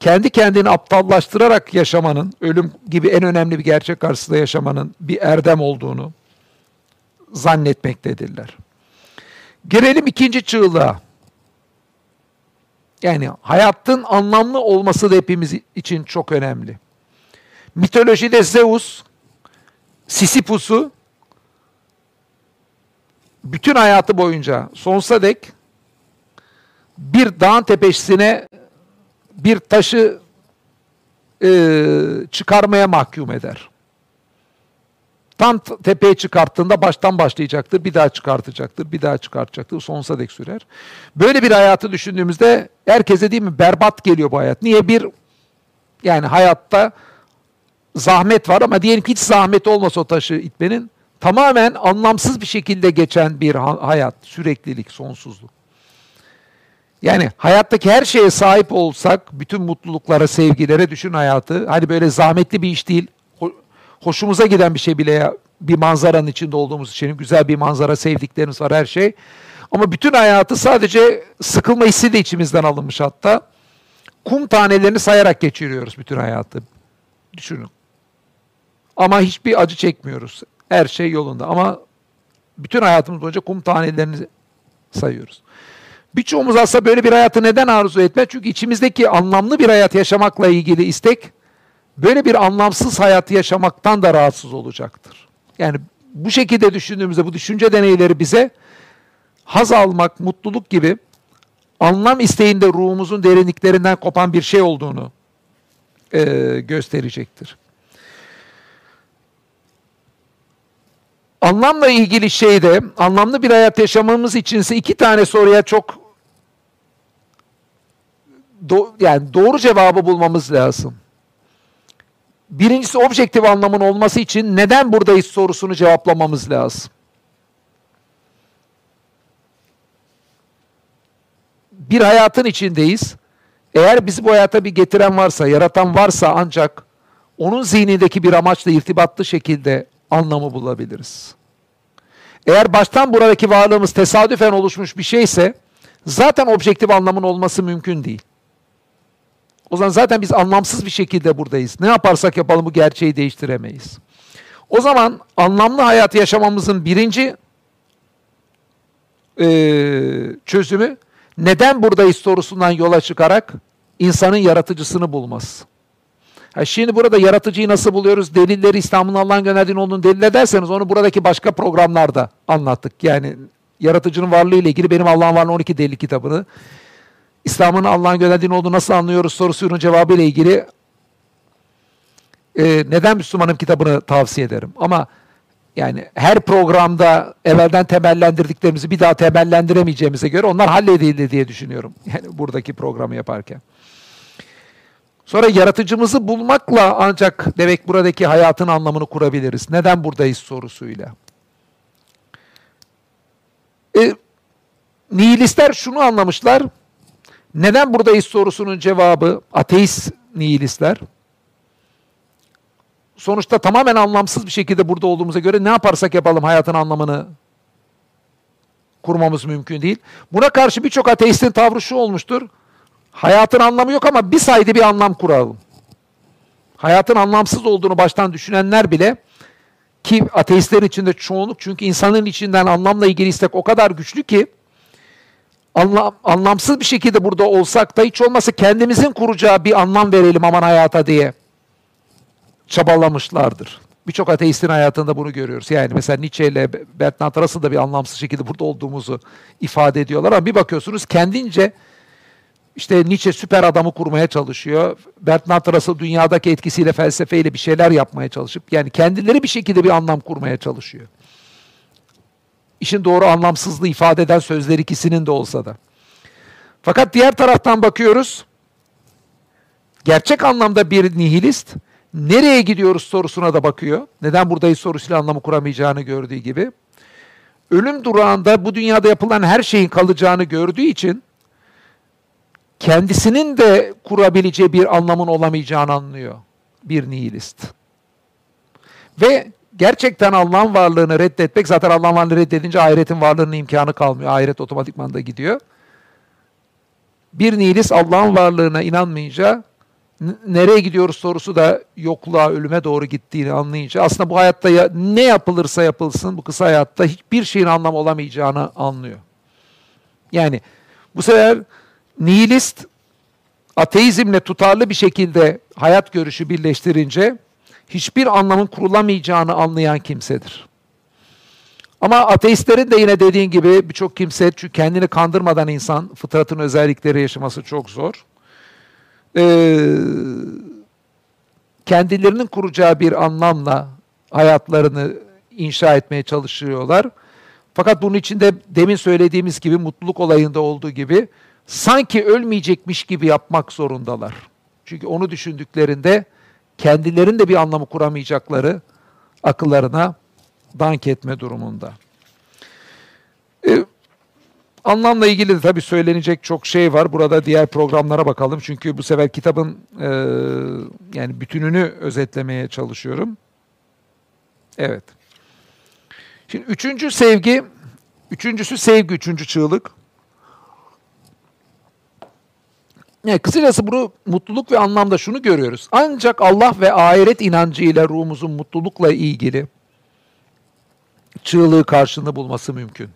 kendi kendini aptallaştırarak yaşamanın, ölüm gibi en önemli bir gerçek karşısında yaşamanın bir erdem olduğunu zannetmektedirler. Gelelim ikinci çığlığa. Yani hayatın anlamlı olması da hepimiz için çok önemli. Mitolojide Zeus, Sisyphus'u bütün hayatı boyunca sonsuza dek bir dağın tepesine bir taşı e, çıkarmaya mahkum eder. Tam tepeye çıkarttığında baştan başlayacaktır, bir daha çıkartacaktır, bir daha çıkartacaktır, sonsuza dek sürer. Böyle bir hayatı düşündüğümüzde herkese değil mi berbat geliyor bu hayat. Niye? Bir yani hayatta zahmet var ama diyelim ki hiç zahmet olmasa o taşı itmenin tamamen anlamsız bir şekilde geçen bir hayat, süreklilik, sonsuzluk. Yani hayattaki her şeye sahip olsak, bütün mutluluklara, sevgilere düşün hayatı. Hani böyle zahmetli bir iş değil, hoşumuza giden bir şey bile ya, bir manzaranın içinde olduğumuz için güzel bir manzara, sevdiklerimiz var her şey. Ama bütün hayatı sadece sıkılma hissi de içimizden alınmış hatta. Kum tanelerini sayarak geçiriyoruz bütün hayatı. Düşünün. Ama hiçbir acı çekmiyoruz. Her şey yolunda ama bütün hayatımız boyunca kum tanelerini sayıyoruz. Birçoğumuz aslında böyle bir hayatı neden arzu etmez? Çünkü içimizdeki anlamlı bir hayat yaşamakla ilgili istek böyle bir anlamsız hayatı yaşamaktan da rahatsız olacaktır. Yani bu şekilde düşündüğümüzde bu düşünce deneyleri bize haz almak, mutluluk gibi anlam isteğinde ruhumuzun derinliklerinden kopan bir şey olduğunu e, gösterecektir. Anlamla ilgili şeyde, anlamlı bir hayat yaşamamız içinse iki tane soruya çok do, yani doğru cevabı bulmamız lazım. Birincisi objektif anlamın olması için neden buradayız sorusunu cevaplamamız lazım. Bir hayatın içindeyiz. Eğer bizi bu hayata bir getiren varsa, yaratan varsa ancak onun zihnindeki bir amaçla irtibatlı şekilde anlamı bulabiliriz. Eğer baştan buradaki varlığımız tesadüfen oluşmuş bir şeyse zaten objektif anlamın olması mümkün değil. O zaman zaten biz anlamsız bir şekilde buradayız. Ne yaparsak yapalım bu gerçeği değiştiremeyiz. O zaman anlamlı hayat yaşamamızın birinci e, çözümü neden buradayız sorusundan yola çıkarak insanın yaratıcısını bulması. Ha şimdi burada yaratıcıyı nasıl buluyoruz? Delilleri İslam'ın Allah'ın gönderdiğini olduğunu delil ederseniz onu buradaki başka programlarda anlattık. Yani yaratıcının varlığı ile ilgili benim Allah'ın varlığı 12 delil kitabını İslam'ın Allah'ın gönderdiğini olduğunu nasıl anlıyoruz sorusunun cevabı ile ilgili e, neden Müslümanım kitabını tavsiye ederim. Ama yani her programda evvelden temellendirdiklerimizi bir daha temellendiremeyeceğimize göre onlar halledildi diye düşünüyorum. [LAUGHS] Yani buradaki programı yaparken. Sonra yaratıcımızı bulmakla ancak demek buradaki hayatın anlamını kurabiliriz. Neden buradayız sorusuyla. E, nihilistler şunu anlamışlar. Neden buradayız sorusunun cevabı ateist nihilistler. Sonuçta tamamen anlamsız bir şekilde burada olduğumuza göre ne yaparsak yapalım hayatın anlamını kurmamız mümkün değil. Buna karşı birçok ateistin tavrı şu olmuştur. Hayatın anlamı yok ama bir sayede bir anlam kuralım. Hayatın anlamsız olduğunu baştan düşünenler bile ki ateistlerin içinde çoğunluk çünkü insanın içinden anlamla ilgili istek o kadar güçlü ki anlam, anlamsız bir şekilde burada olsak da hiç olmazsa kendimizin kuracağı bir anlam verelim aman hayata diye çabalamışlardır. Birçok ateistin hayatında bunu görüyoruz. Yani mesela Nietzsche ile Bertrand Russell da bir anlamsız şekilde burada olduğumuzu ifade ediyorlar ama bir bakıyorsunuz kendince işte Nietzsche süper adamı kurmaya çalışıyor. Bertrand Russell dünyadaki etkisiyle felsefeyle bir şeyler yapmaya çalışıp yani kendileri bir şekilde bir anlam kurmaya çalışıyor. İşin doğru anlamsızlığı ifade eden sözler ikisinin de olsa da. Fakat diğer taraftan bakıyoruz. Gerçek anlamda bir nihilist nereye gidiyoruz sorusuna da bakıyor. Neden buradayız sorusuyla anlamı kuramayacağını gördüğü gibi. Ölüm durağında bu dünyada yapılan her şeyin kalacağını gördüğü için kendisinin de kurabileceği bir anlamın olamayacağını anlıyor bir nihilist. Ve gerçekten Allah'ın varlığını reddetmek, zaten Allah'ın varlığını reddedince ahiretin varlığının imkanı kalmıyor. Ahiret otomatikman da gidiyor. Bir nihilist Allah'ın varlığına inanmayınca nereye gidiyoruz sorusu da yokluğa, ölüme doğru gittiğini anlayınca aslında bu hayatta ya, ne yapılırsa yapılsın bu kısa hayatta hiçbir şeyin anlam olamayacağını anlıyor. Yani bu sefer nihilist ateizmle tutarlı bir şekilde hayat görüşü birleştirince hiçbir anlamın kurulamayacağını anlayan kimsedir. Ama ateistlerin de yine dediğin gibi birçok kimse çünkü kendini kandırmadan insan fıtratın özellikleri yaşaması çok zor. Ee, kendilerinin kuracağı bir anlamla hayatlarını inşa etmeye çalışıyorlar. Fakat bunun içinde demin söylediğimiz gibi mutluluk olayında olduğu gibi sanki ölmeyecekmiş gibi yapmak zorundalar. Çünkü onu düşündüklerinde kendilerinin de bir anlamı kuramayacakları akıllarına dank etme durumunda. Ee, anlamla ilgili de tabii söylenecek çok şey var. Burada diğer programlara bakalım. Çünkü bu sefer kitabın e, yani bütününü özetlemeye çalışıyorum. Evet. Şimdi üçüncü sevgi, üçüncüsü sevgi, üçüncü çığlık. Yani kısacası bunu mutluluk ve anlamda şunu görüyoruz. Ancak Allah ve ahiret inancıyla ruhumuzun mutlulukla ilgili çığlığı karşılığını bulması mümkün.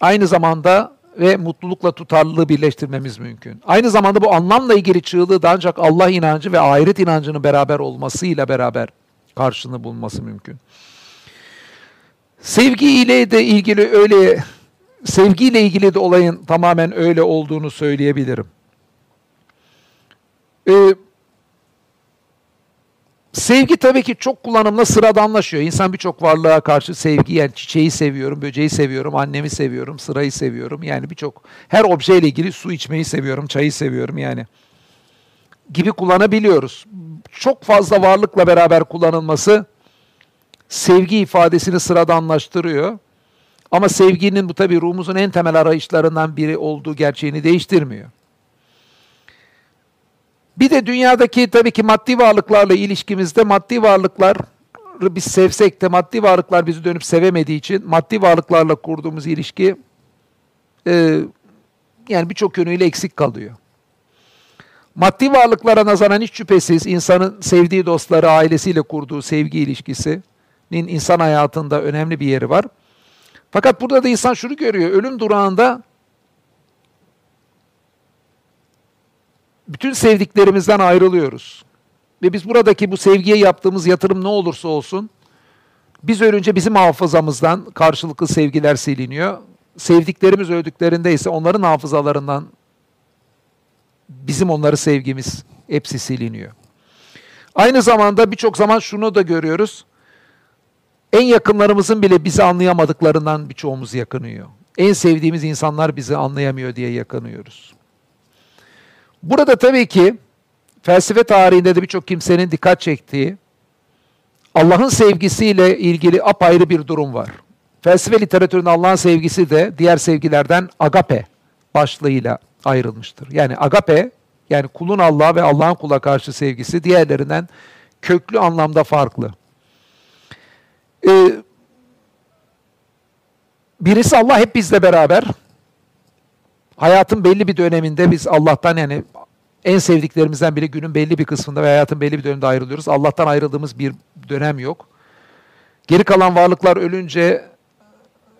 Aynı zamanda ve mutlulukla tutarlılığı birleştirmemiz mümkün. Aynı zamanda bu anlamla ilgili çığlığı da ancak Allah inancı ve ahiret inancının beraber olmasıyla beraber karşılığını bulması mümkün. Sevgi ile de ilgili öyle sevgiyle ilgili de olayın tamamen öyle olduğunu söyleyebilirim. Ee, sevgi tabii ki çok kullanımla sıradanlaşıyor. İnsan birçok varlığa karşı sevgi yani çiçeği seviyorum, böceği seviyorum, annemi seviyorum, sırayı seviyorum. Yani birçok her objeyle ilgili su içmeyi seviyorum, çayı seviyorum yani gibi kullanabiliyoruz. Çok fazla varlıkla beraber kullanılması sevgi ifadesini sıradanlaştırıyor. Ama sevginin bu tabii ruhumuzun en temel arayışlarından biri olduğu gerçeğini değiştirmiyor. Bir de dünyadaki tabii ki maddi varlıklarla ilişkimizde maddi varlıklar biz sevsek de maddi varlıklar bizi dönüp sevemediği için maddi varlıklarla kurduğumuz ilişki e, yani birçok yönüyle eksik kalıyor. Maddi varlıklara nazaran hiç şüphesiz insanın sevdiği dostları, ailesiyle kurduğu sevgi ilişkisinin insan hayatında önemli bir yeri var. Fakat burada da insan şunu görüyor, ölüm durağında bütün sevdiklerimizden ayrılıyoruz. Ve biz buradaki bu sevgiye yaptığımız yatırım ne olursa olsun, biz ölünce bizim hafızamızdan karşılıklı sevgiler siliniyor. Sevdiklerimiz öldüklerinde ise onların hafızalarından bizim onları sevgimiz hepsi siliniyor. Aynı zamanda birçok zaman şunu da görüyoruz. En yakınlarımızın bile bizi anlayamadıklarından birçoğumuz yakınıyor. En sevdiğimiz insanlar bizi anlayamıyor diye yakınıyoruz. Burada tabii ki felsefe tarihinde de birçok kimsenin dikkat çektiği Allah'ın sevgisiyle ilgili apayrı bir durum var. Felsefe literatüründe Allah'ın sevgisi de diğer sevgilerden agape başlığıyla ayrılmıştır. Yani agape yani kulun Allah'a ve Allah'ın kula karşı sevgisi diğerlerinden köklü anlamda farklı. Ee, birisi Allah hep bizle beraber. Hayatın belli bir döneminde biz Allah'tan yani en sevdiklerimizden biri günün belli bir kısmında ve hayatın belli bir döneminde ayrılıyoruz. Allah'tan ayrıldığımız bir dönem yok. Geri kalan varlıklar ölünce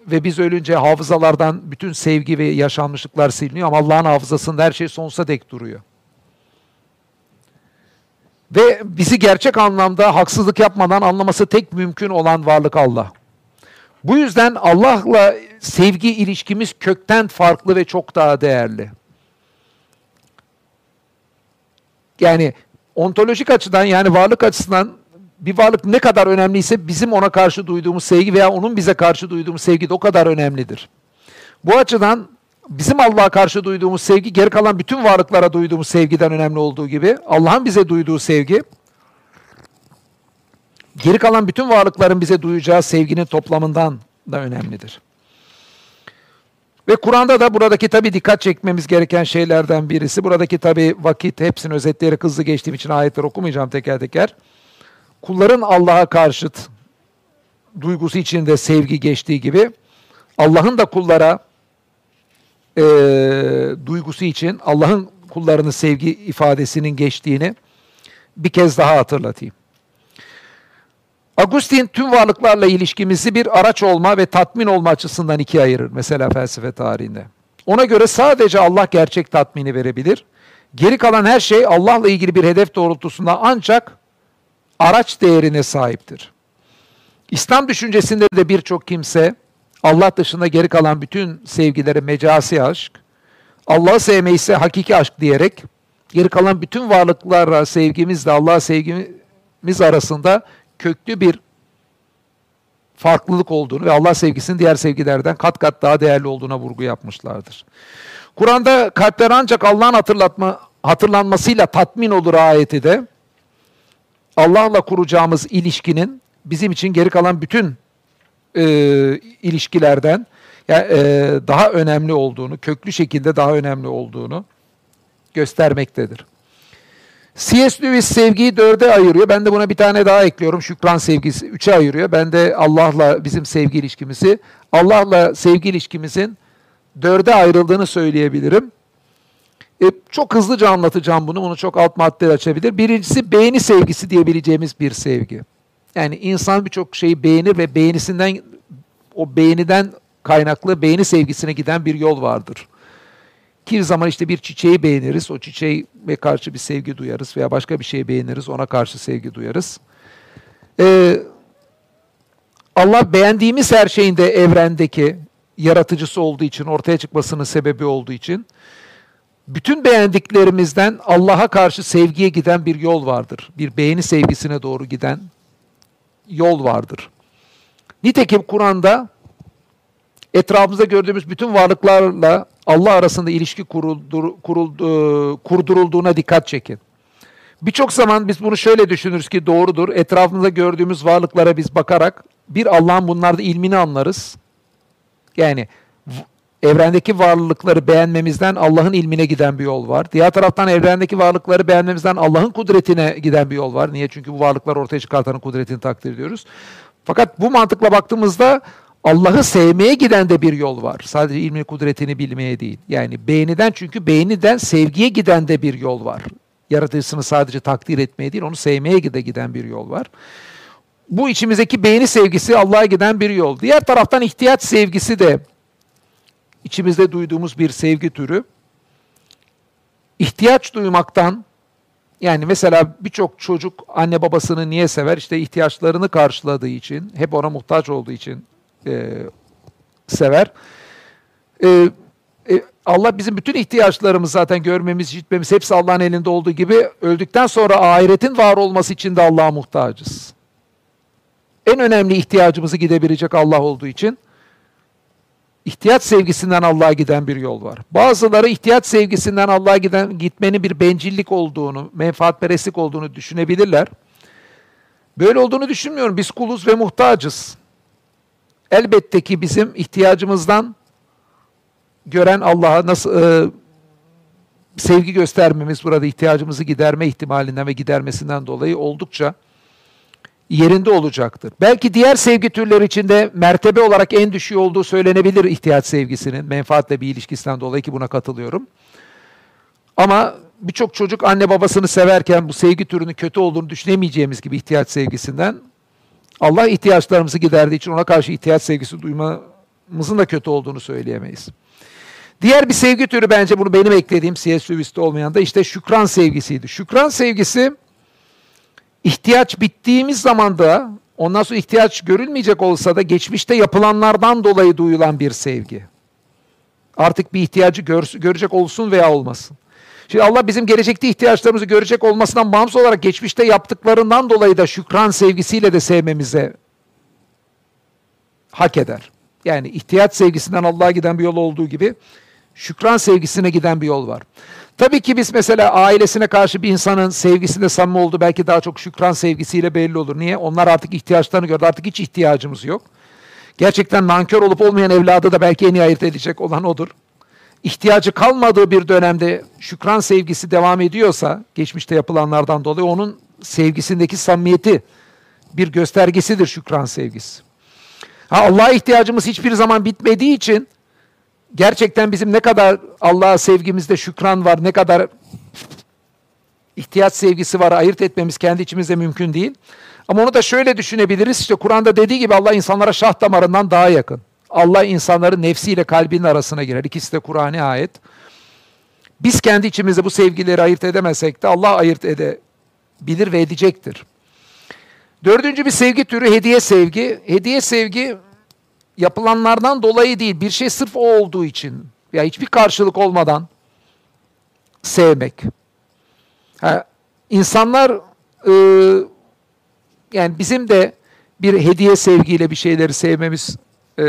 ve biz ölünce hafızalardan bütün sevgi ve yaşanmışlıklar siliniyor ama Allah'ın hafızasında her şey sonsuza dek duruyor. Ve bizi gerçek anlamda haksızlık yapmadan anlaması tek mümkün olan varlık Allah. Bu yüzden Allah'la sevgi ilişkimiz kökten farklı ve çok daha değerli. Yani ontolojik açıdan yani varlık açısından bir varlık ne kadar önemliyse bizim ona karşı duyduğumuz sevgi veya onun bize karşı duyduğumuz sevgi de o kadar önemlidir. Bu açıdan bizim Allah'a karşı duyduğumuz sevgi geri kalan bütün varlıklara duyduğumuz sevgiden önemli olduğu gibi Allah'ın bize duyduğu sevgi geri kalan bütün varlıkların bize duyacağı sevginin toplamından da önemlidir. Ve Kur'an'da da buradaki tabi dikkat çekmemiz gereken şeylerden birisi. Buradaki tabi vakit hepsini özetleyerek hızlı geçtiğim için ayetler okumayacağım teker teker. Kulların Allah'a karşıt duygusu içinde sevgi geçtiği gibi Allah'ın da kullara e, duygusu için Allah'ın kullarının sevgi ifadesinin geçtiğini bir kez daha hatırlatayım. Agustin tüm varlıklarla ilişkimizi bir araç olma ve tatmin olma açısından ikiye ayırır mesela felsefe tarihinde. Ona göre sadece Allah gerçek tatmini verebilir. Geri kalan her şey Allah'la ilgili bir hedef doğrultusunda ancak araç değerine sahiptir. İslam düşüncesinde de birçok kimse Allah dışında geri kalan bütün sevgilere mecasi aşk, Allah'ı sevmeyi ise hakiki aşk diyerek geri kalan bütün varlıklarla sevgimizle Allah'a sevgimiz arasında köklü bir farklılık olduğunu ve Allah sevgisinin diğer sevgilerden kat kat daha değerli olduğuna vurgu yapmışlardır. Kur'an'da kalpler ancak Allah'ın hatırlatma hatırlanmasıyla tatmin olur ayeti de Allah'la kuracağımız ilişkinin bizim için geri kalan bütün e, ilişkilerden yani, e, daha önemli olduğunu, köklü şekilde daha önemli olduğunu göstermektedir. C.S. Lewis sevgiyi dörde ayırıyor. Ben de buna bir tane daha ekliyorum. Şükran sevgisi üçe ayırıyor. Ben de Allah'la bizim sevgi ilişkimizi, Allah'la sevgi ilişkimizin dörde ayrıldığını söyleyebilirim. E, çok hızlıca anlatacağım bunu. Bunu çok alt madde açabilir. Birincisi beğeni sevgisi diyebileceğimiz bir sevgi. Yani insan birçok şeyi beğenir ve beğenisinden o beğeniden kaynaklı beğeni sevgisine giden bir yol vardır. Kimi zaman işte bir çiçeği beğeniriz, o çiçeğe karşı bir sevgi duyarız veya başka bir şeyi beğeniriz, ona karşı sevgi duyarız. Ee, Allah beğendiğimiz her şeyin de evrendeki yaratıcısı olduğu için, ortaya çıkmasının sebebi olduğu için bütün beğendiklerimizden Allah'a karşı sevgiye giden bir yol vardır. Bir beğeni sevgisine doğru giden yol vardır. Nitekim Kur'an'da etrafımızda gördüğümüz bütün varlıklarla Allah arasında ilişki kuruldur, kuruldu, e, kurdurulduğuna dikkat çekin. Birçok zaman biz bunu şöyle düşünürüz ki doğrudur. Etrafımızda gördüğümüz varlıklara biz bakarak bir Allah'ın bunlarda ilmini anlarız. Yani evrendeki varlıkları beğenmemizden Allah'ın ilmine giden bir yol var. Diğer taraftan evrendeki varlıkları beğenmemizden Allah'ın kudretine giden bir yol var. Niye? Çünkü bu varlıklar ortaya çıkartanın kudretini takdir ediyoruz. Fakat bu mantıkla baktığımızda Allah'ı sevmeye giden de bir yol var. Sadece ilmi kudretini bilmeye değil. Yani beğeniden çünkü beğeniden sevgiye giden de bir yol var. Yaratıcısını sadece takdir etmeye değil, onu sevmeye de giden bir yol var. Bu içimizdeki beğeni sevgisi Allah'a giden bir yol. Diğer taraftan ihtiyaç sevgisi de içimizde duyduğumuz bir sevgi türü. İhtiyaç duymaktan yani mesela birçok çocuk anne babasını niye sever? İşte ihtiyaçlarını karşıladığı için, hep ona muhtaç olduğu için e, sever. E, e, Allah bizim bütün ihtiyaçlarımız zaten görmemiz, işitmemiz hepsi Allah'ın elinde olduğu gibi öldükten sonra ahiretin var olması için de Allah'a muhtacız. En önemli ihtiyacımızı gidebilecek Allah olduğu için ihtiyaç sevgisinden Allah'a giden bir yol var. Bazıları ihtiyaç sevgisinden Allah'a giden gitmenin bir bencillik olduğunu, menfaatperestlik olduğunu düşünebilirler. Böyle olduğunu düşünmüyorum. Biz kuluz ve muhtacız. Elbette ki bizim ihtiyacımızdan gören Allah'a nasıl e, sevgi göstermemiz burada ihtiyacımızı giderme ihtimalinden ve gidermesinden dolayı oldukça yerinde olacaktır. Belki diğer sevgi türleri içinde mertebe olarak en düşüğü olduğu söylenebilir ihtiyaç sevgisinin menfaatle bir ilişkisinden dolayı ki buna katılıyorum. Ama birçok çocuk anne babasını severken bu sevgi türünün kötü olduğunu düşünemeyeceğimiz gibi ihtiyaç sevgisinden Allah ihtiyaçlarımızı giderdiği için ona karşı ihtiyaç sevgisi duymamızın da kötü olduğunu söyleyemeyiz. Diğer bir sevgi türü bence bunu benim eklediğim C.S. Lewis'te olmayan da işte şükran sevgisiydi. Şükran sevgisi ihtiyaç bittiğimiz zaman da ondan sonra ihtiyaç görülmeyecek olsa da geçmişte yapılanlardan dolayı duyulan bir sevgi. Artık bir ihtiyacı gör, görecek olsun veya olmasın. Şimdi Allah bizim gelecekte ihtiyaçlarımızı görecek olmasından bağımsız olarak geçmişte yaptıklarından dolayı da şükran sevgisiyle de sevmemize hak eder. Yani ihtiyaç sevgisinden Allah'a giden bir yol olduğu gibi şükran sevgisine giden bir yol var. Tabii ki biz mesela ailesine karşı bir insanın sevgisinde samimi oldu belki daha çok şükran sevgisiyle belli olur. Niye? Onlar artık ihtiyaçlarını gördü. Artık hiç ihtiyacımız yok. Gerçekten nankör olup olmayan evladı da belki en iyi ayırt edecek olan odur. İhtiyacı kalmadığı bir dönemde şükran sevgisi devam ediyorsa, geçmişte yapılanlardan dolayı onun sevgisindeki samimiyeti bir göstergesidir şükran sevgisi. Ha Allah'a ihtiyacımız hiçbir zaman bitmediği için gerçekten bizim ne kadar Allah'a sevgimizde şükran var, ne kadar ihtiyaç sevgisi var ayırt etmemiz kendi içimizde mümkün değil. Ama onu da şöyle düşünebiliriz. İşte Kur'an'da dediği gibi Allah insanlara şah damarından daha yakın. Allah insanların nefsiyle kalbinin arasına girer. İkisi de Kur'an'a ayet. Biz kendi içimizde bu sevgileri ayırt edemesek de Allah ayırt edebilir ve edecektir. Dördüncü bir sevgi türü hediye sevgi. Hediye sevgi yapılanlardan dolayı değil, bir şey sırf o olduğu için ya hiçbir karşılık olmadan sevmek. Ha, insanlar e, yani bizim de bir hediye sevgiyle bir şeyleri sevmemiz e,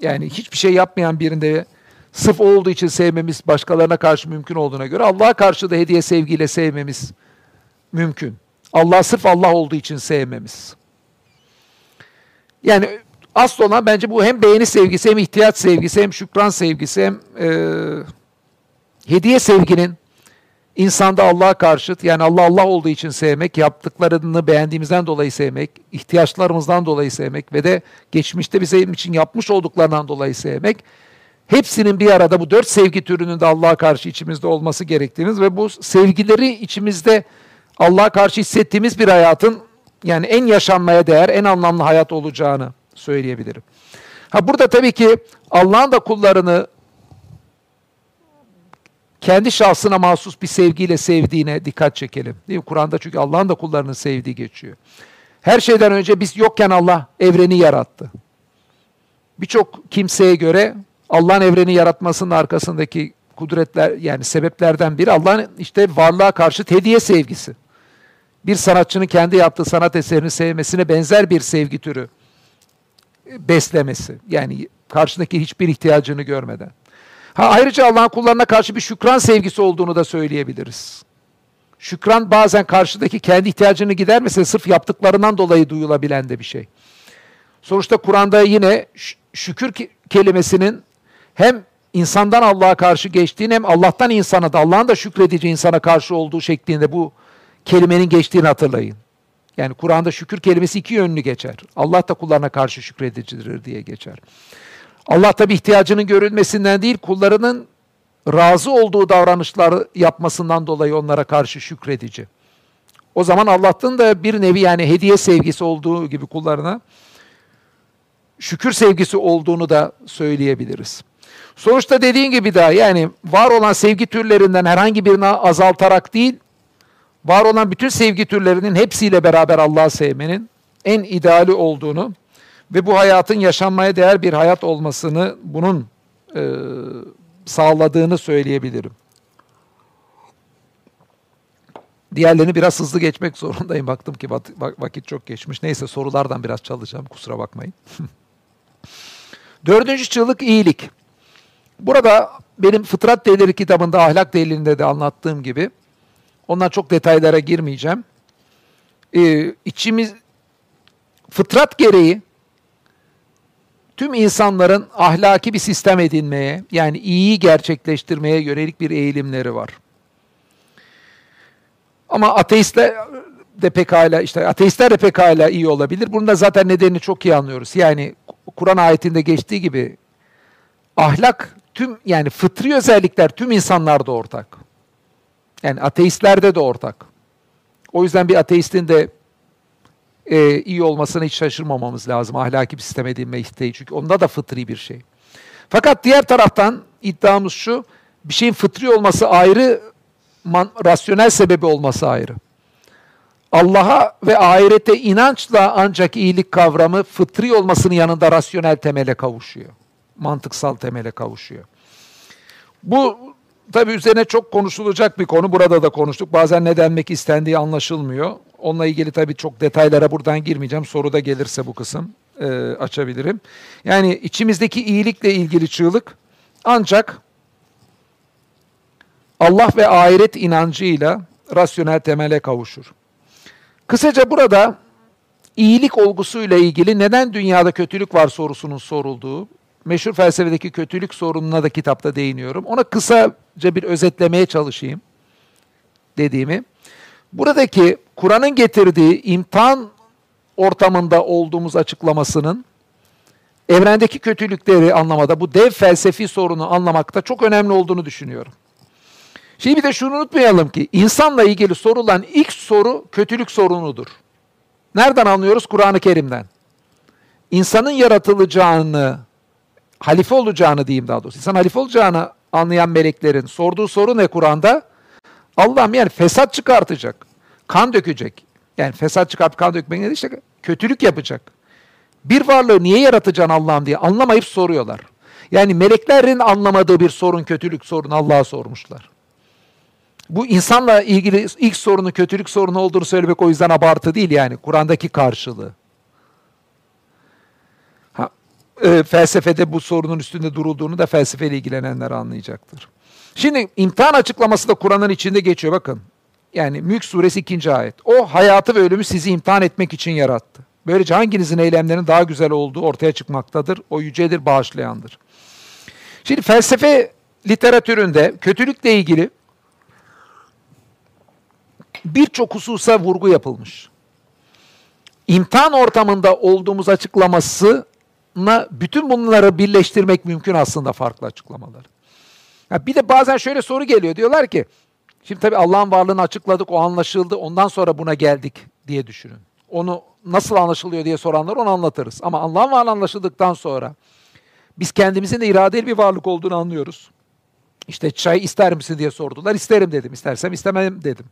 yani hiçbir şey yapmayan birinde sırf olduğu için sevmemiz başkalarına karşı mümkün olduğuna göre Allah'a karşı da hediye sevgiyle sevmemiz mümkün. Allah sırf Allah olduğu için sevmemiz. Yani Asıl olan bence bu hem beğeni sevgisi hem ihtiyaç sevgisi hem şükran sevgisi hem e, hediye sevginin insanda Allah'a karşıt yani Allah Allah olduğu için sevmek, yaptıklarını beğendiğimizden dolayı sevmek, ihtiyaçlarımızdan dolayı sevmek ve de geçmişte bizim için yapmış olduklarından dolayı sevmek hepsinin bir arada bu dört sevgi türünün de Allah'a karşı içimizde olması gerektiğimiz ve bu sevgileri içimizde Allah'a karşı hissettiğimiz bir hayatın yani en yaşanmaya değer, en anlamlı hayat olacağını söyleyebilirim. Ha burada tabii ki Allah'ın da kullarını kendi şahsına mahsus bir sevgiyle sevdiğine dikkat çekelim. Değil mi? Kur'an'da çünkü Allah'ın da kullarını sevdiği geçiyor. Her şeyden önce biz yokken Allah evreni yarattı. Birçok kimseye göre Allah'ın evreni yaratmasının arkasındaki kudretler yani sebeplerden biri Allah'ın işte varlığa karşı hediye sevgisi. Bir sanatçının kendi yaptığı sanat eserini sevmesine benzer bir sevgi türü beslemesi. Yani karşındaki hiçbir ihtiyacını görmeden. Ha ayrıca Allah'ın kullarına karşı bir şükran sevgisi olduğunu da söyleyebiliriz. Şükran bazen karşıdaki kendi ihtiyacını gidermese sırf yaptıklarından dolayı duyulabilen de bir şey. Sonuçta Kur'an'da yine şükür kelimesinin hem insandan Allah'a karşı geçtiğini hem Allah'tan insana da Allah'ın da şükredici insana karşı olduğu şeklinde bu kelimenin geçtiğini hatırlayın. Yani Kur'an'da şükür kelimesi iki yönlü geçer. Allah da kullarına karşı şükredicidir diye geçer. Allah tabi ihtiyacının görülmesinden değil, kullarının razı olduğu davranışlar yapmasından dolayı onlara karşı şükredici. O zaman Allah'tan da bir nevi yani hediye sevgisi olduğu gibi kullarına şükür sevgisi olduğunu da söyleyebiliriz. Sonuçta dediğin gibi daha yani var olan sevgi türlerinden herhangi birini azaltarak değil, var olan bütün sevgi türlerinin hepsiyle beraber Allah'ı sevmenin en ideali olduğunu ve bu hayatın yaşanmaya değer bir hayat olmasını bunun e, sağladığını söyleyebilirim. Diğerlerini biraz hızlı geçmek zorundayım. Baktım ki vakit çok geçmiş. Neyse sorulardan biraz çalacağım. Kusura bakmayın. [LAUGHS] Dördüncü çığlık iyilik. Burada benim Fıtrat Değerleri kitabında ahlak değerlerinde de anlattığım gibi ondan çok detaylara girmeyeceğim. Ee, içimiz fıtrat gereği tüm insanların ahlaki bir sistem edinmeye, yani iyiyi gerçekleştirmeye yönelik bir eğilimleri var. Ama ateistler de pekala işte ateistler de pekala iyi olabilir. Bunun da zaten nedenini çok iyi anlıyoruz. Yani Kur'an ayetinde geçtiği gibi ahlak tüm yani fıtri özellikler tüm insanlarda ortak. Yani ateistlerde de ortak. O yüzden bir ateistin de e, iyi olmasına hiç şaşırmamamız lazım. Ahlaki bir sistem edinme isteği. Çünkü onda da fıtri bir şey. Fakat diğer taraftan iddiamız şu, bir şeyin fıtri olması ayrı, man, rasyonel sebebi olması ayrı. Allah'a ve ahirete inançla ancak iyilik kavramı fıtri olmasının yanında rasyonel temele kavuşuyor. Mantıksal temele kavuşuyor. Bu tabi üzerine çok konuşulacak bir konu. Burada da konuştuk. Bazen ne denmek istendiği anlaşılmıyor. Onunla ilgili tabii çok detaylara buradan girmeyeceğim. Soruda gelirse bu kısım e, açabilirim. Yani içimizdeki iyilikle ilgili çığlık ancak Allah ve ahiret inancıyla rasyonel temele kavuşur. Kısaca burada iyilik olgusuyla ilgili neden dünyada kötülük var sorusunun sorulduğu, meşhur felsefedeki kötülük sorununa da kitapta değiniyorum. Ona kısaca bir özetlemeye çalışayım dediğimi. Buradaki Kur'an'ın getirdiği imtihan ortamında olduğumuz açıklamasının evrendeki kötülükleri anlamada, bu dev felsefi sorunu anlamakta çok önemli olduğunu düşünüyorum. Şimdi bir de şunu unutmayalım ki insanla ilgili sorulan ilk soru kötülük sorunudur. Nereden anlıyoruz? Kur'an-ı Kerim'den. İnsanın yaratılacağını, halife olacağını diyeyim daha doğrusu. İnsan halife olacağını anlayan meleklerin sorduğu soru ne Kur'an'da? Allah'ım yani fesat çıkartacak, kan dökecek. Yani fesat çıkartıp kan dökmek ne işte kötülük yapacak. Bir varlığı niye yaratacaksın Allah'ım diye anlamayıp soruyorlar. Yani meleklerin anlamadığı bir sorun kötülük sorunu Allah'a sormuşlar. Bu insanla ilgili ilk sorunu kötülük sorunu olduğunu söylemek o yüzden abartı değil yani Kur'an'daki karşılığı. Ha, e, felsefede bu sorunun üstünde durulduğunu da felsefeyle ilgilenenler anlayacaktır. Şimdi imtihan açıklaması da Kur'an'ın içinde geçiyor bakın. Yani Mülk suresi 2. ayet. O hayatı ve ölümü sizi imtihan etmek için yarattı. Böylece hanginizin eylemlerinin daha güzel olduğu ortaya çıkmaktadır. O yücedir, bağışlayandır. Şimdi felsefe literatüründe kötülükle ilgili birçok hususa vurgu yapılmış. İmtihan ortamında olduğumuz açıklaması bütün bunları birleştirmek mümkün aslında farklı açıklamaları. Ya bir de bazen şöyle soru geliyor. Diyorlar ki şimdi tabii Allah'ın varlığını açıkladık, o anlaşıldı. Ondan sonra buna geldik diye düşünün. Onu nasıl anlaşılıyor diye soranlar onu anlatırız. Ama Allah'ın varlığı anlaşıldıktan sonra biz kendimizin de iradeli bir varlık olduğunu anlıyoruz. İşte çay ister misin diye sordular. İsterim dedim. İstersem istemem dedim.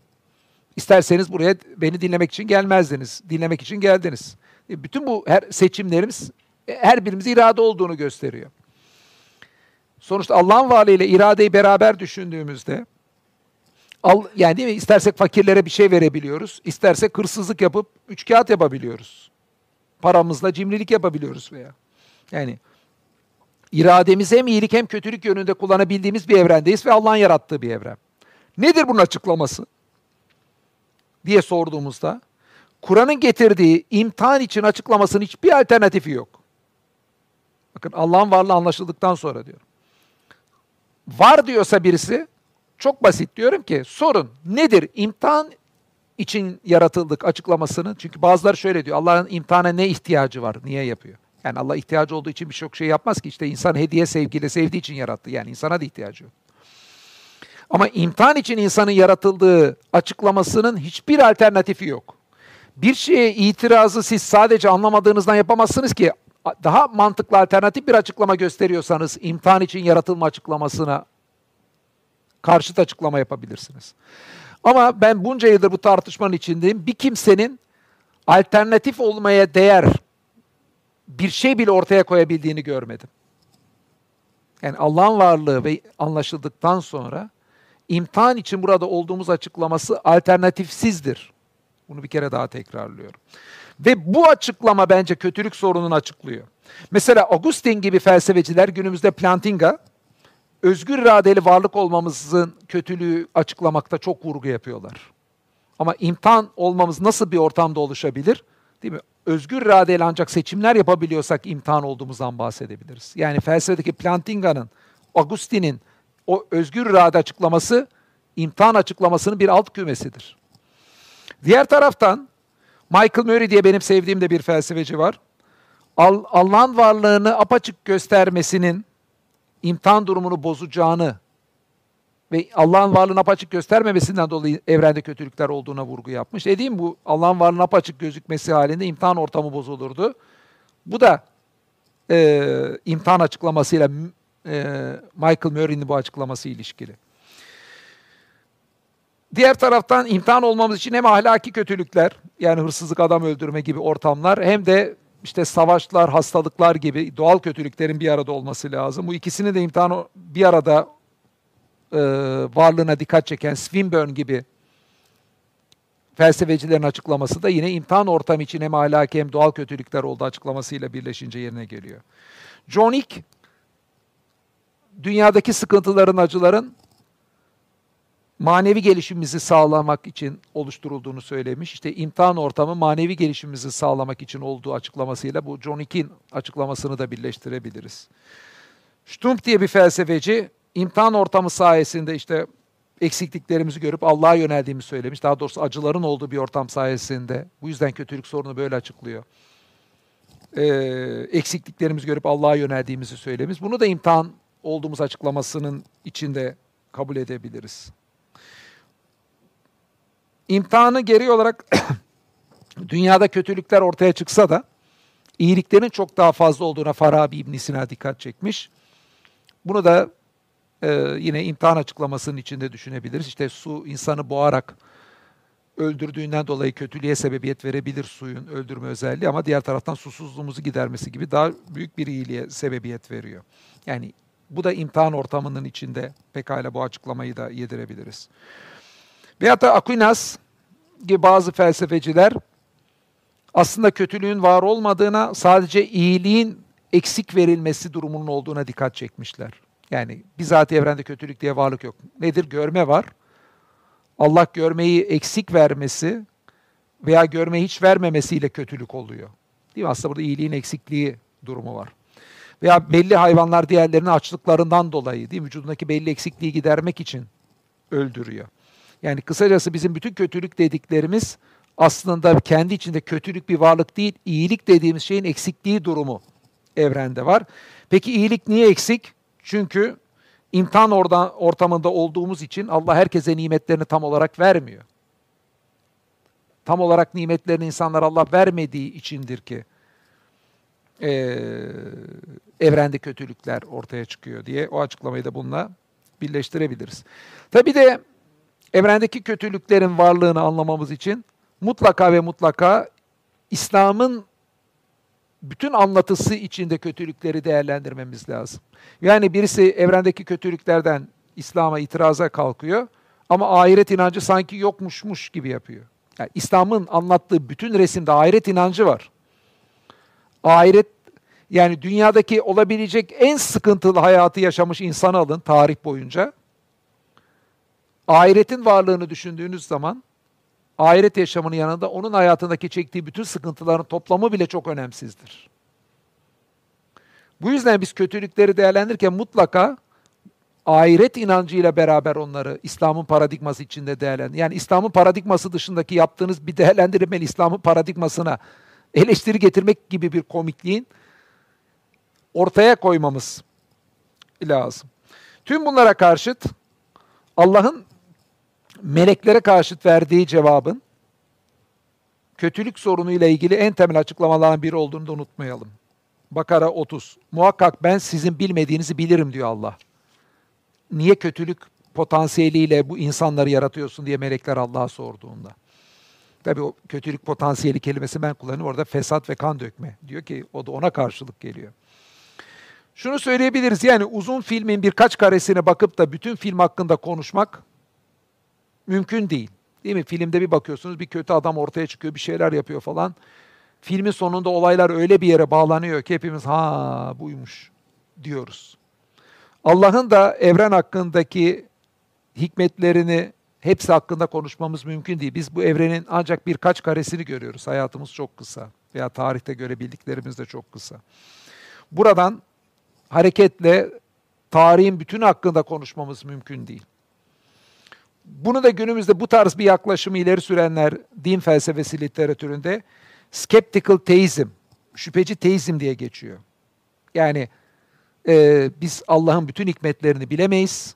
İsterseniz buraya beni dinlemek için gelmezdiniz. Dinlemek için geldiniz. E, bütün bu her seçimlerimiz e, her birimiz irade olduğunu gösteriyor. Sonuçta Allah'ın varlığıyla iradeyi beraber düşündüğümüzde al, yani değil mi? İstersek fakirlere bir şey verebiliyoruz. İstersek hırsızlık yapıp üç kağıt yapabiliyoruz. Paramızla cimrilik yapabiliyoruz veya. Yani irademizi hem iyilik hem kötülük yönünde kullanabildiğimiz bir evrendeyiz ve Allah'ın yarattığı bir evren. Nedir bunun açıklaması? diye sorduğumuzda Kur'an'ın getirdiği imtihan için açıklamasının hiçbir alternatifi yok. Bakın Allah'ın varlığı anlaşıldıktan sonra diyor. Var diyorsa birisi çok basit diyorum ki sorun nedir? İmtihan için yaratıldık açıklamasını. Çünkü bazıları şöyle diyor. Allah'ın imtihana ne ihtiyacı var? Niye yapıyor? Yani Allah ihtiyacı olduğu için birçok şey yapmaz ki. İşte insan hediye sevgiyle sevdiği için yarattı. Yani insana da ihtiyacı yok. Ama imtihan için insanın yaratıldığı açıklamasının hiçbir alternatifi yok. Bir şeye itirazı siz sadece anlamadığınızdan yapamazsınız ki daha mantıklı alternatif bir açıklama gösteriyorsanız imtihan için yaratılma açıklamasına karşıt açıklama yapabilirsiniz. Ama ben bunca yıldır bu tartışmanın içindeyim. Bir kimsenin alternatif olmaya değer bir şey bile ortaya koyabildiğini görmedim. Yani Allah'ın varlığı ve anlaşıldıktan sonra imtihan için burada olduğumuz açıklaması alternatifsizdir. Bunu bir kere daha tekrarlıyorum. Ve bu açıklama bence kötülük sorununu açıklıyor. Mesela Augustin gibi felsefeciler günümüzde Plantinga özgür iradeli varlık olmamızın kötülüğü açıklamakta çok vurgu yapıyorlar. Ama imtihan olmamız nasıl bir ortamda oluşabilir? Değil mi? Özgür iradeyle ancak seçimler yapabiliyorsak imtihan olduğumuzdan bahsedebiliriz. Yani felsefedeki Plantinga'nın, Augustin'in o özgür irade açıklaması imtihan açıklamasının bir alt kümesidir. Diğer taraftan Michael Murray diye benim sevdiğim de bir felsefeci var. Allah'ın varlığını apaçık göstermesinin imtihan durumunu bozacağını ve Allah'ın varlığını apaçık göstermemesinden dolayı evrende kötülükler olduğuna vurgu yapmış. Dediğim bu Allah'ın varlığını apaçık gözükmesi halinde imtihan ortamı bozulurdu. Bu da e, imtihan açıklamasıyla e, Michael Murray'nin bu açıklaması ilişkili. Diğer taraftan imtihan olmamız için hem ahlaki kötülükler yani hırsızlık, adam öldürme gibi ortamlar hem de işte savaşlar, hastalıklar gibi doğal kötülüklerin bir arada olması lazım. Bu ikisini de imtihan bir arada e, varlığına dikkat çeken Swinburne gibi felsefecilerin açıklaması da yine imtihan ortamı için hem ahlaki hem doğal kötülükler olduğu açıklamasıyla birleşince yerine geliyor. John Ick dünyadaki sıkıntıların, acıların manevi gelişimimizi sağlamak için oluşturulduğunu söylemiş. İşte imtihan ortamı manevi gelişimimizi sağlamak için olduğu açıklamasıyla bu John Icke'in açıklamasını da birleştirebiliriz. Stumpf diye bir felsefeci imtihan ortamı sayesinde işte eksikliklerimizi görüp Allah'a yöneldiğimi söylemiş. Daha doğrusu acıların olduğu bir ortam sayesinde. Bu yüzden kötülük sorunu böyle açıklıyor. Ee, eksikliklerimizi görüp Allah'a yöneldiğimizi söylemiş. Bunu da imtihan olduğumuz açıklamasının içinde kabul edebiliriz. İmtihanı geri olarak [CLEARS THROAT] dünyada kötülükler ortaya çıksa da iyiliklerin çok daha fazla olduğuna Farabi İbn Sina dikkat çekmiş. Bunu da e, yine imtihan açıklamasının içinde düşünebiliriz. İşte su insanı boğarak öldürdüğünden dolayı kötülüğe sebebiyet verebilir suyun öldürme özelliği ama diğer taraftan susuzluğumuzu gidermesi gibi daha büyük bir iyiliğe sebebiyet veriyor. Yani bu da imtihan ortamının içinde pekala bu açıklamayı da yedirebiliriz. Veyahut da Aquinas gibi bazı felsefeciler aslında kötülüğün var olmadığına sadece iyiliğin eksik verilmesi durumunun olduğuna dikkat çekmişler. Yani bizzat evrende kötülük diye varlık yok. Nedir? Görme var. Allah görmeyi eksik vermesi veya görmeyi hiç vermemesiyle kötülük oluyor. Değil mi? Aslında burada iyiliğin eksikliği durumu var. Veya belli hayvanlar diğerlerinin açlıklarından dolayı değil mi? Vücudundaki belli eksikliği gidermek için öldürüyor. Yani kısacası bizim bütün kötülük dediklerimiz aslında kendi içinde kötülük bir varlık değil, iyilik dediğimiz şeyin eksikliği durumu evrende var. Peki iyilik niye eksik? Çünkü imtihan orada, ortamında olduğumuz için Allah herkese nimetlerini tam olarak vermiyor. Tam olarak nimetlerini insanlar Allah vermediği içindir ki e, evrende kötülükler ortaya çıkıyor diye o açıklamayı da bununla birleştirebiliriz. Tabi de evrendeki kötülüklerin varlığını anlamamız için mutlaka ve mutlaka İslam'ın bütün anlatısı içinde kötülükleri değerlendirmemiz lazım. Yani birisi evrendeki kötülüklerden İslam'a itiraza kalkıyor ama ahiret inancı sanki yokmuşmuş gibi yapıyor. Yani İslam'ın anlattığı bütün resimde ahiret inancı var. Ahiret yani dünyadaki olabilecek en sıkıntılı hayatı yaşamış insanı alın tarih boyunca. Ahiretin varlığını düşündüğünüz zaman ahiret yaşamının yanında onun hayatındaki çektiği bütün sıkıntıların toplamı bile çok önemsizdir. Bu yüzden biz kötülükleri değerlendirirken mutlaka ahiret inancıyla beraber onları İslam'ın paradigması içinde değerlendir. Yani İslam'ın paradigması dışındaki yaptığınız bir değerlendirme İslam'ın paradigmasına eleştiri getirmek gibi bir komikliğin ortaya koymamız lazım. Tüm bunlara karşıt Allah'ın meleklere karşıt verdiği cevabın kötülük sorunuyla ilgili en temel açıklamalardan biri olduğunu da unutmayalım. Bakara 30. Muhakkak ben sizin bilmediğinizi bilirim diyor Allah. Niye kötülük potansiyeliyle bu insanları yaratıyorsun diye melekler Allah'a sorduğunda. Tabi o kötülük potansiyeli kelimesi ben kullanıyorum. Orada fesat ve kan dökme. Diyor ki o da ona karşılık geliyor. Şunu söyleyebiliriz yani uzun filmin birkaç karesine bakıp da bütün film hakkında konuşmak mümkün değil. Değil mi? Filmde bir bakıyorsunuz bir kötü adam ortaya çıkıyor, bir şeyler yapıyor falan. Filmin sonunda olaylar öyle bir yere bağlanıyor ki hepimiz ha buymuş diyoruz. Allah'ın da evren hakkındaki hikmetlerini hepsi hakkında konuşmamız mümkün değil. Biz bu evrenin ancak birkaç karesini görüyoruz. Hayatımız çok kısa veya tarihte görebildiklerimiz de çok kısa. Buradan hareketle tarihin bütün hakkında konuşmamız mümkün değil. Bunu da günümüzde bu tarz bir yaklaşımı ileri sürenler din felsefesi literatüründe skeptical teizm, şüpheci teizm diye geçiyor. Yani e, biz Allah'ın bütün hikmetlerini bilemeyiz.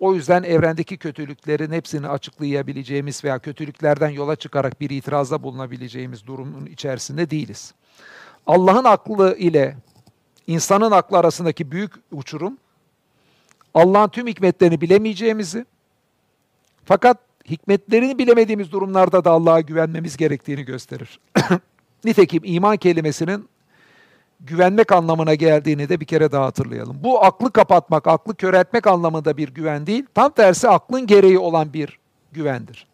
O yüzden evrendeki kötülüklerin hepsini açıklayabileceğimiz veya kötülüklerden yola çıkarak bir itirazda bulunabileceğimiz durumun içerisinde değiliz. Allah'ın aklı ile insanın aklı arasındaki büyük uçurum, Allah'ın tüm hikmetlerini bilemeyeceğimizi, fakat hikmetlerini bilemediğimiz durumlarda da Allah'a güvenmemiz gerektiğini gösterir. [CLEARS THROAT] Nitekim iman kelimesinin güvenmek anlamına geldiğini de bir kere daha hatırlayalım. Bu aklı kapatmak, aklı köreltmek anlamında bir güven değil, tam tersi aklın gereği olan bir güvendir.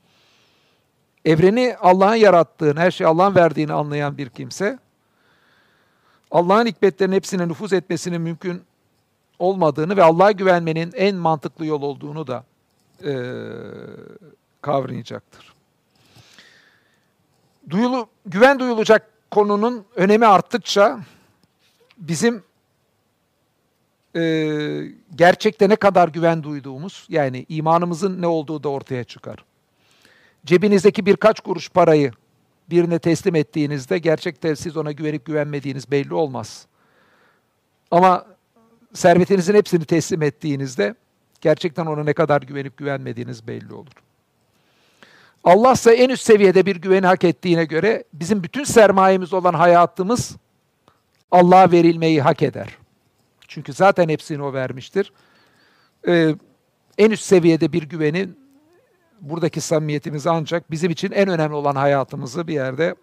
Evreni Allah'ın yarattığını, her şeyi Allah'ın verdiğini anlayan bir kimse, Allah'ın hikmetlerinin hepsine nüfuz etmesinin mümkün olmadığını ve Allah'a güvenmenin en mantıklı yol olduğunu da e, kavrayacaktır. Duyulu, güven duyulacak konunun önemi arttıkça bizim e, gerçekte ne kadar güven duyduğumuz, yani imanımızın ne olduğu da ortaya çıkar. Cebinizdeki birkaç kuruş parayı birine teslim ettiğinizde gerçekte siz ona güvenip güvenmediğiniz belli olmaz. Ama servetinizin hepsini teslim ettiğinizde gerçekten ona ne kadar güvenip güvenmediğiniz belli olur. Allah ise en üst seviyede bir güveni hak ettiğine göre bizim bütün sermayemiz olan hayatımız Allah'a verilmeyi hak eder. Çünkü zaten hepsini o vermiştir. Ee, en üst seviyede bir güvenin buradaki samimiyetimiz ancak bizim için en önemli olan hayatımızı bir yerde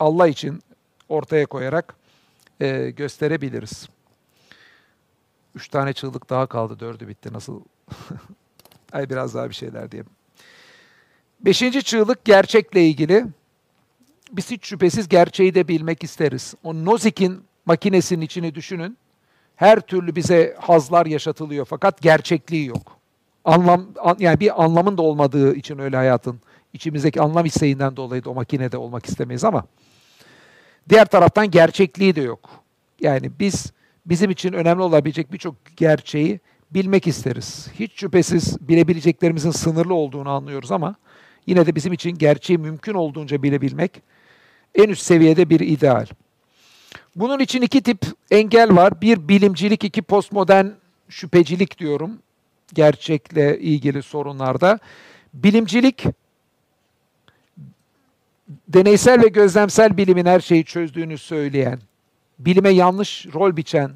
Allah için ortaya koyarak e, gösterebiliriz. Üç tane çığlık daha kaldı, dördü bitti. Nasıl? [LAUGHS] Ay biraz daha bir şeyler diyeyim. Beşinci çığlık gerçekle ilgili. Biz hiç şüphesiz gerçeği de bilmek isteriz. O Nozik'in makinesinin içini düşünün. Her türlü bize hazlar yaşatılıyor fakat gerçekliği yok. Anlam yani bir anlamın da olmadığı için öyle hayatın içimizdeki anlam isteğinden dolayı da o makinede olmak istemeyiz ama diğer taraftan gerçekliği de yok. Yani biz bizim için önemli olabilecek birçok gerçeği bilmek isteriz. Hiç şüphesiz bilebileceklerimizin sınırlı olduğunu anlıyoruz ama yine de bizim için gerçeği mümkün olduğunca bilebilmek en üst seviyede bir ideal. Bunun için iki tip engel var. Bir bilimcilik, iki postmodern şüphecilik diyorum gerçekle ilgili sorunlarda. Bilimcilik deneysel ve gözlemsel bilimin her şeyi çözdüğünü söyleyen, bilime yanlış rol biçen,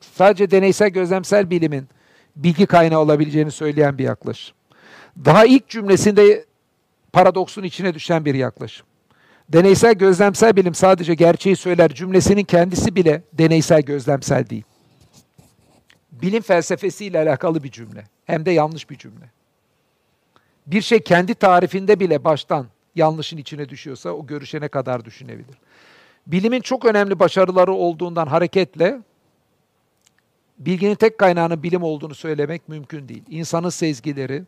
sadece deneysel gözlemsel bilimin bilgi kaynağı olabileceğini söyleyen bir yaklaşım. Daha ilk cümlesinde paradoksun içine düşen bir yaklaşım. Deneysel gözlemsel bilim sadece gerçeği söyler cümlesinin kendisi bile deneysel gözlemsel değil. Bilim felsefesiyle alakalı bir cümle. Hem de yanlış bir cümle. Bir şey kendi tarifinde bile baştan yanlışın içine düşüyorsa o görüşe ne kadar düşünebilir? Bilimin çok önemli başarıları olduğundan hareketle bilginin tek kaynağının bilim olduğunu söylemek mümkün değil. İnsanın sezgileri,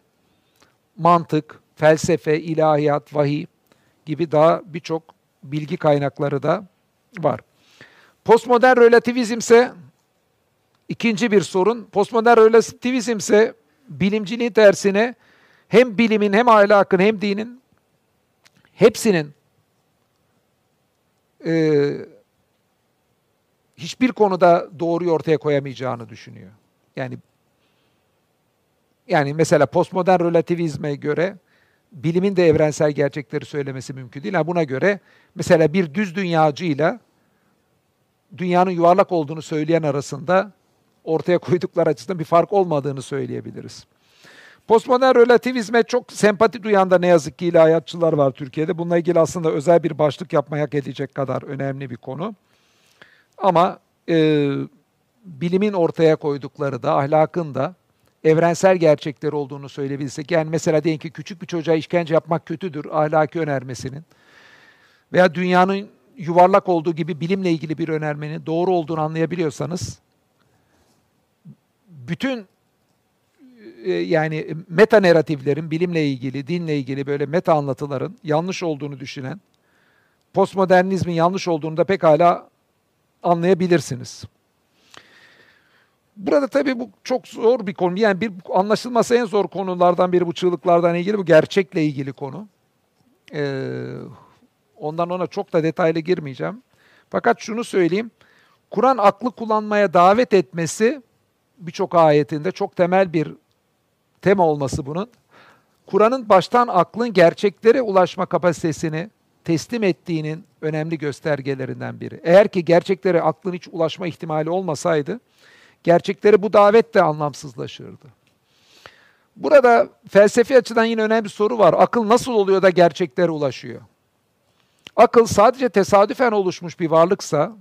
mantık, felsefe, ilahiyat, vahiy gibi daha birçok bilgi kaynakları da var. Postmodern relativizm ise ikinci bir sorun. Postmodern relativizm ise bilimciliğin tersine hem bilimin hem ahlakın hem dinin hepsinin e, hiçbir konuda doğruyu ortaya koyamayacağını düşünüyor. Yani yani mesela postmodern relativizme göre bilimin de evrensel gerçekleri söylemesi mümkün değil. Yani buna göre mesela bir düz dünyacıyla dünyanın yuvarlak olduğunu söyleyen arasında ortaya koydukları açısından bir fark olmadığını söyleyebiliriz. Postmodern relativizme çok sempati duyan da ne yazık ki ilahiyatçılar var Türkiye'de. Bununla ilgili aslında özel bir başlık yapmaya hak kadar önemli bir konu. Ama e, bilimin ortaya koydukları da, ahlakın da evrensel gerçekleri olduğunu söyleyebilsek. Yani mesela diyelim ki küçük bir çocuğa işkence yapmak kötüdür ahlaki önermesinin. Veya dünyanın yuvarlak olduğu gibi bilimle ilgili bir önermenin doğru olduğunu anlayabiliyorsanız bütün yani meta narratiflerin bilimle ilgili, dinle ilgili böyle meta anlatıların yanlış olduğunu düşünen, postmodernizmin yanlış olduğunu da pekala anlayabilirsiniz. Burada tabii bu çok zor bir konu. Yani bir anlaşılması en zor konulardan biri bu çığlıklardan ilgili bu gerçekle ilgili konu. Ee, ondan ona çok da detaylı girmeyeceğim. Fakat şunu söyleyeyim. Kur'an aklı kullanmaya davet etmesi birçok ayetinde çok temel bir tema olması bunun. Kur'an'ın baştan aklın gerçeklere ulaşma kapasitesini teslim ettiğinin önemli göstergelerinden biri. Eğer ki gerçeklere aklın hiç ulaşma ihtimali olmasaydı, gerçekleri bu davet de anlamsızlaşırdı. Burada felsefi açıdan yine önemli bir soru var. Akıl nasıl oluyor da gerçeklere ulaşıyor? Akıl sadece tesadüfen oluşmuş bir varlıksa,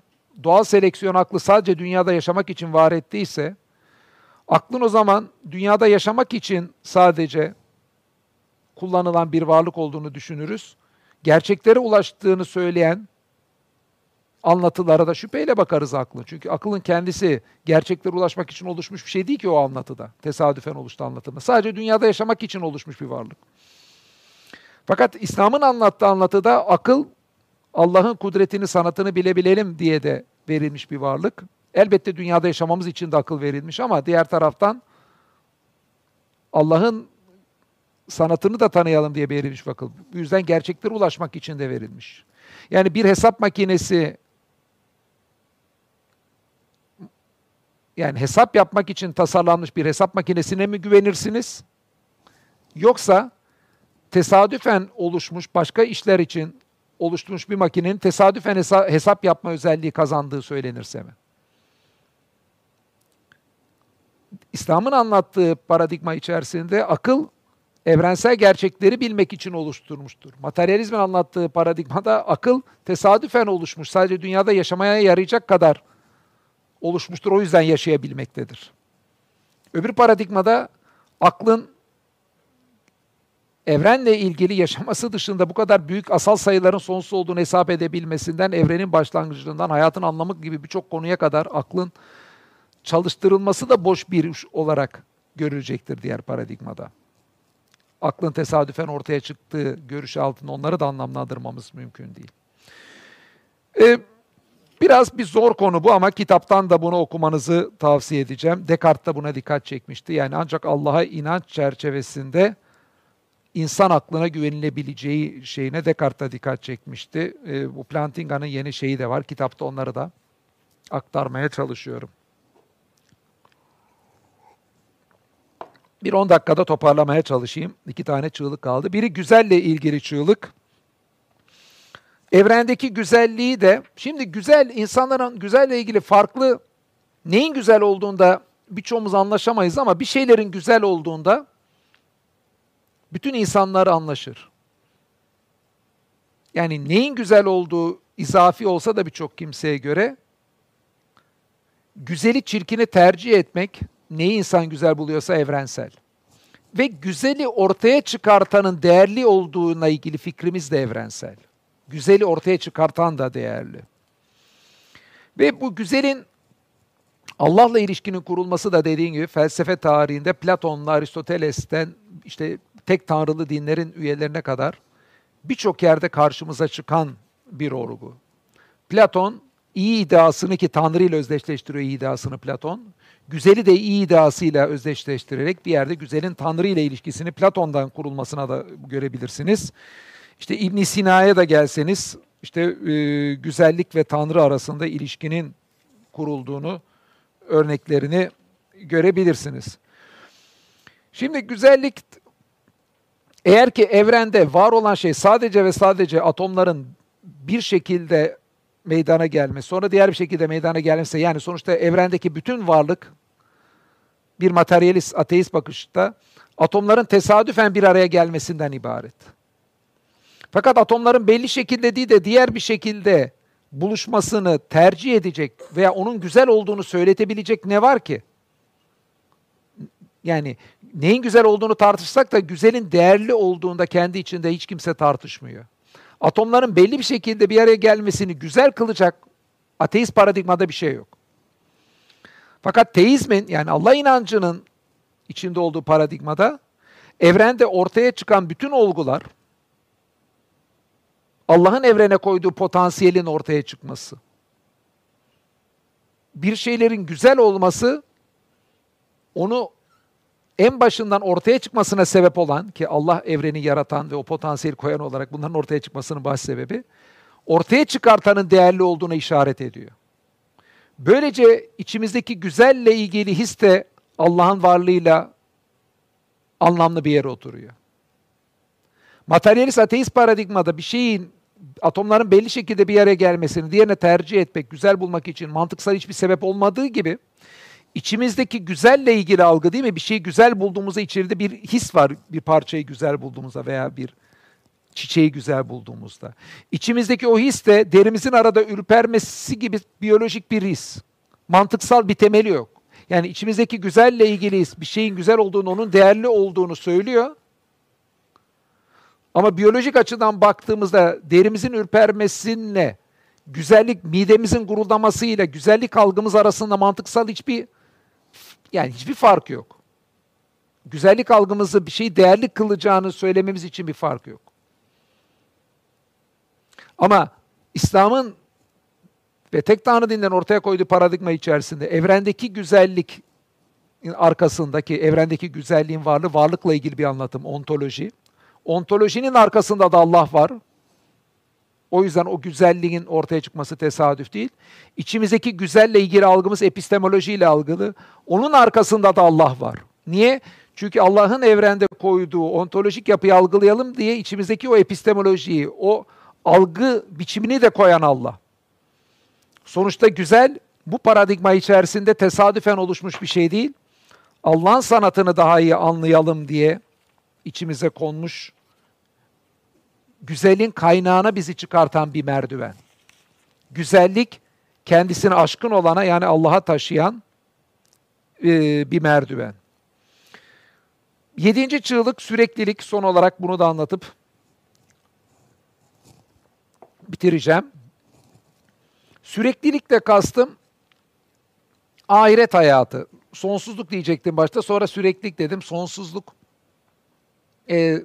doğal seleksiyon aklı sadece dünyada yaşamak için var ettiyse, aklın o zaman dünyada yaşamak için sadece kullanılan bir varlık olduğunu düşünürüz. Gerçeklere ulaştığını söyleyen anlatılara da şüpheyle bakarız aklın. Çünkü akılın kendisi gerçeklere ulaşmak için oluşmuş bir şey değil ki o anlatıda. Tesadüfen oluştu anlatımda. Sadece dünyada yaşamak için oluşmuş bir varlık. Fakat İslam'ın anlattığı anlatıda akıl Allah'ın kudretini, sanatını bilebilelim diye de verilmiş bir varlık. Elbette dünyada yaşamamız için de akıl verilmiş ama diğer taraftan Allah'ın sanatını da tanıyalım diye verilmiş akıl. Bu yüzden gerçeklere ulaşmak için de verilmiş. Yani bir hesap makinesi yani hesap yapmak için tasarlanmış bir hesap makinesine mi güvenirsiniz? Yoksa tesadüfen oluşmuş başka işler için oluşturmuş bir makinenin tesadüfen hesap yapma özelliği kazandığı söylenirse mi? İslam'ın anlattığı paradigma içerisinde akıl evrensel gerçekleri bilmek için oluşturmuştur. Materyalizmin anlattığı paradigmada akıl tesadüfen oluşmuş, sadece dünyada yaşamaya yarayacak kadar oluşmuştur. O yüzden yaşayabilmektedir. Öbür paradigmada aklın evrenle ilgili yaşaması dışında bu kadar büyük asal sayıların sonsuz olduğunu hesap edebilmesinden, evrenin başlangıcından, hayatın anlamı gibi birçok konuya kadar aklın çalıştırılması da boş bir iş olarak görülecektir diğer paradigmada. Aklın tesadüfen ortaya çıktığı görüşü altında onları da anlamlandırmamız mümkün değil. Ee, biraz bir zor konu bu ama kitaptan da bunu okumanızı tavsiye edeceğim. Descartes de buna dikkat çekmişti. Yani ancak Allah'a inanç çerçevesinde insan aklına güvenilebileceği şeyine Descartes'ta dikkat çekmişti. E, bu Plantinga'nın yeni şeyi de var. Kitapta onları da aktarmaya çalışıyorum. Bir 10 dakikada toparlamaya çalışayım. İki tane çığlık kaldı. Biri güzelle ilgili çığlık. Evrendeki güzelliği de, şimdi güzel, insanların güzelle ilgili farklı, neyin güzel olduğunda birçoğumuz anlaşamayız ama bir şeylerin güzel olduğunda bütün insanlar anlaşır. Yani neyin güzel olduğu izafi olsa da birçok kimseye göre güzeli çirkini tercih etmek neyi insan güzel buluyorsa evrensel. Ve güzeli ortaya çıkartanın değerli olduğuna ilgili fikrimiz de evrensel. Güzeli ortaya çıkartan da değerli. Ve bu güzelin Allah'la ilişkinin kurulması da dediğin gibi felsefe tarihinde Platon'la Aristoteles'ten işte tek tanrılı dinlerin üyelerine kadar birçok yerde karşımıza çıkan bir olgu. Platon iyi iddiasını ki Tanrı ile özdeşleştiriyor iyi iddiasını Platon. Güzeli de iyi iddiasıyla özdeşleştirerek bir yerde güzelin Tanrı ile ilişkisini Platon'dan kurulmasına da görebilirsiniz. İşte İbn Sina'ya da gelseniz işte e, güzellik ve Tanrı arasında ilişkinin kurulduğunu örneklerini görebilirsiniz. Şimdi güzellik eğer ki evrende var olan şey sadece ve sadece atomların bir şekilde meydana gelmesi, sonra diğer bir şekilde meydana gelmesi, yani sonuçta evrendeki bütün varlık bir materyalist, ateist bakışta atomların tesadüfen bir araya gelmesinden ibaret. Fakat atomların belli şekilde değil de diğer bir şekilde buluşmasını tercih edecek veya onun güzel olduğunu söyletebilecek ne var ki? Yani neyin güzel olduğunu tartışsak da güzelin değerli olduğunda kendi içinde hiç kimse tartışmıyor. Atomların belli bir şekilde bir araya gelmesini güzel kılacak ateist paradigmada bir şey yok. Fakat teizmin yani Allah inancının içinde olduğu paradigmada evrende ortaya çıkan bütün olgular Allah'ın evrene koyduğu potansiyelin ortaya çıkması. Bir şeylerin güzel olması onu en başından ortaya çıkmasına sebep olan ki Allah evreni yaratan ve o potansiyeli koyan olarak bunların ortaya çıkmasının baş sebebi ortaya çıkartanın değerli olduğuna işaret ediyor. Böylece içimizdeki güzelle ilgili his de Allah'ın varlığıyla anlamlı bir yere oturuyor. Materyalist ateist paradigmada bir şeyin atomların belli şekilde bir yere gelmesini diğerine tercih etmek, güzel bulmak için mantıksal hiçbir sebep olmadığı gibi içimizdeki güzelle ilgili algı değil mi? Bir şeyi güzel bulduğumuzda içeride bir his var. Bir parçayı güzel bulduğumuzda veya bir çiçeği güzel bulduğumuzda. İçimizdeki o his de derimizin arada ürpermesi gibi biyolojik bir his. Mantıksal bir temeli yok. Yani içimizdeki güzelle ilgili bir şeyin güzel olduğunu, onun değerli olduğunu söylüyor. Ama biyolojik açıdan baktığımızda derimizin ürpermesinle güzellik midemizin guruldamasıyla güzellik algımız arasında mantıksal hiçbir yani hiçbir fark yok. Güzellik algımızı bir şey değerli kılacağını söylememiz için bir fark yok. Ama İslam'ın ve tek tanrı dinden ortaya koyduğu paradigma içerisinde evrendeki güzellik arkasındaki evrendeki güzelliğin varlığı varlıkla ilgili bir anlatım, ontoloji. Ontolojinin arkasında da Allah var. O yüzden o güzelliğin ortaya çıkması tesadüf değil. İçimizdeki güzelle ilgili algımız epistemolojiyle algılı. Onun arkasında da Allah var. Niye? Çünkü Allah'ın evrende koyduğu ontolojik yapıyı algılayalım diye içimizdeki o epistemolojiyi, o algı biçimini de koyan Allah. Sonuçta güzel bu paradigma içerisinde tesadüfen oluşmuş bir şey değil. Allah'ın sanatını daha iyi anlayalım diye içimize konmuş güzelin kaynağına bizi çıkartan bir merdiven. Güzellik kendisini aşkın olana yani Allah'a taşıyan e, bir merdiven. Yedinci çığlık süreklilik. Son olarak bunu da anlatıp bitireceğim. Süreklilikle kastım ahiret hayatı. Sonsuzluk diyecektim başta sonra süreklilik dedim. Sonsuzluk e,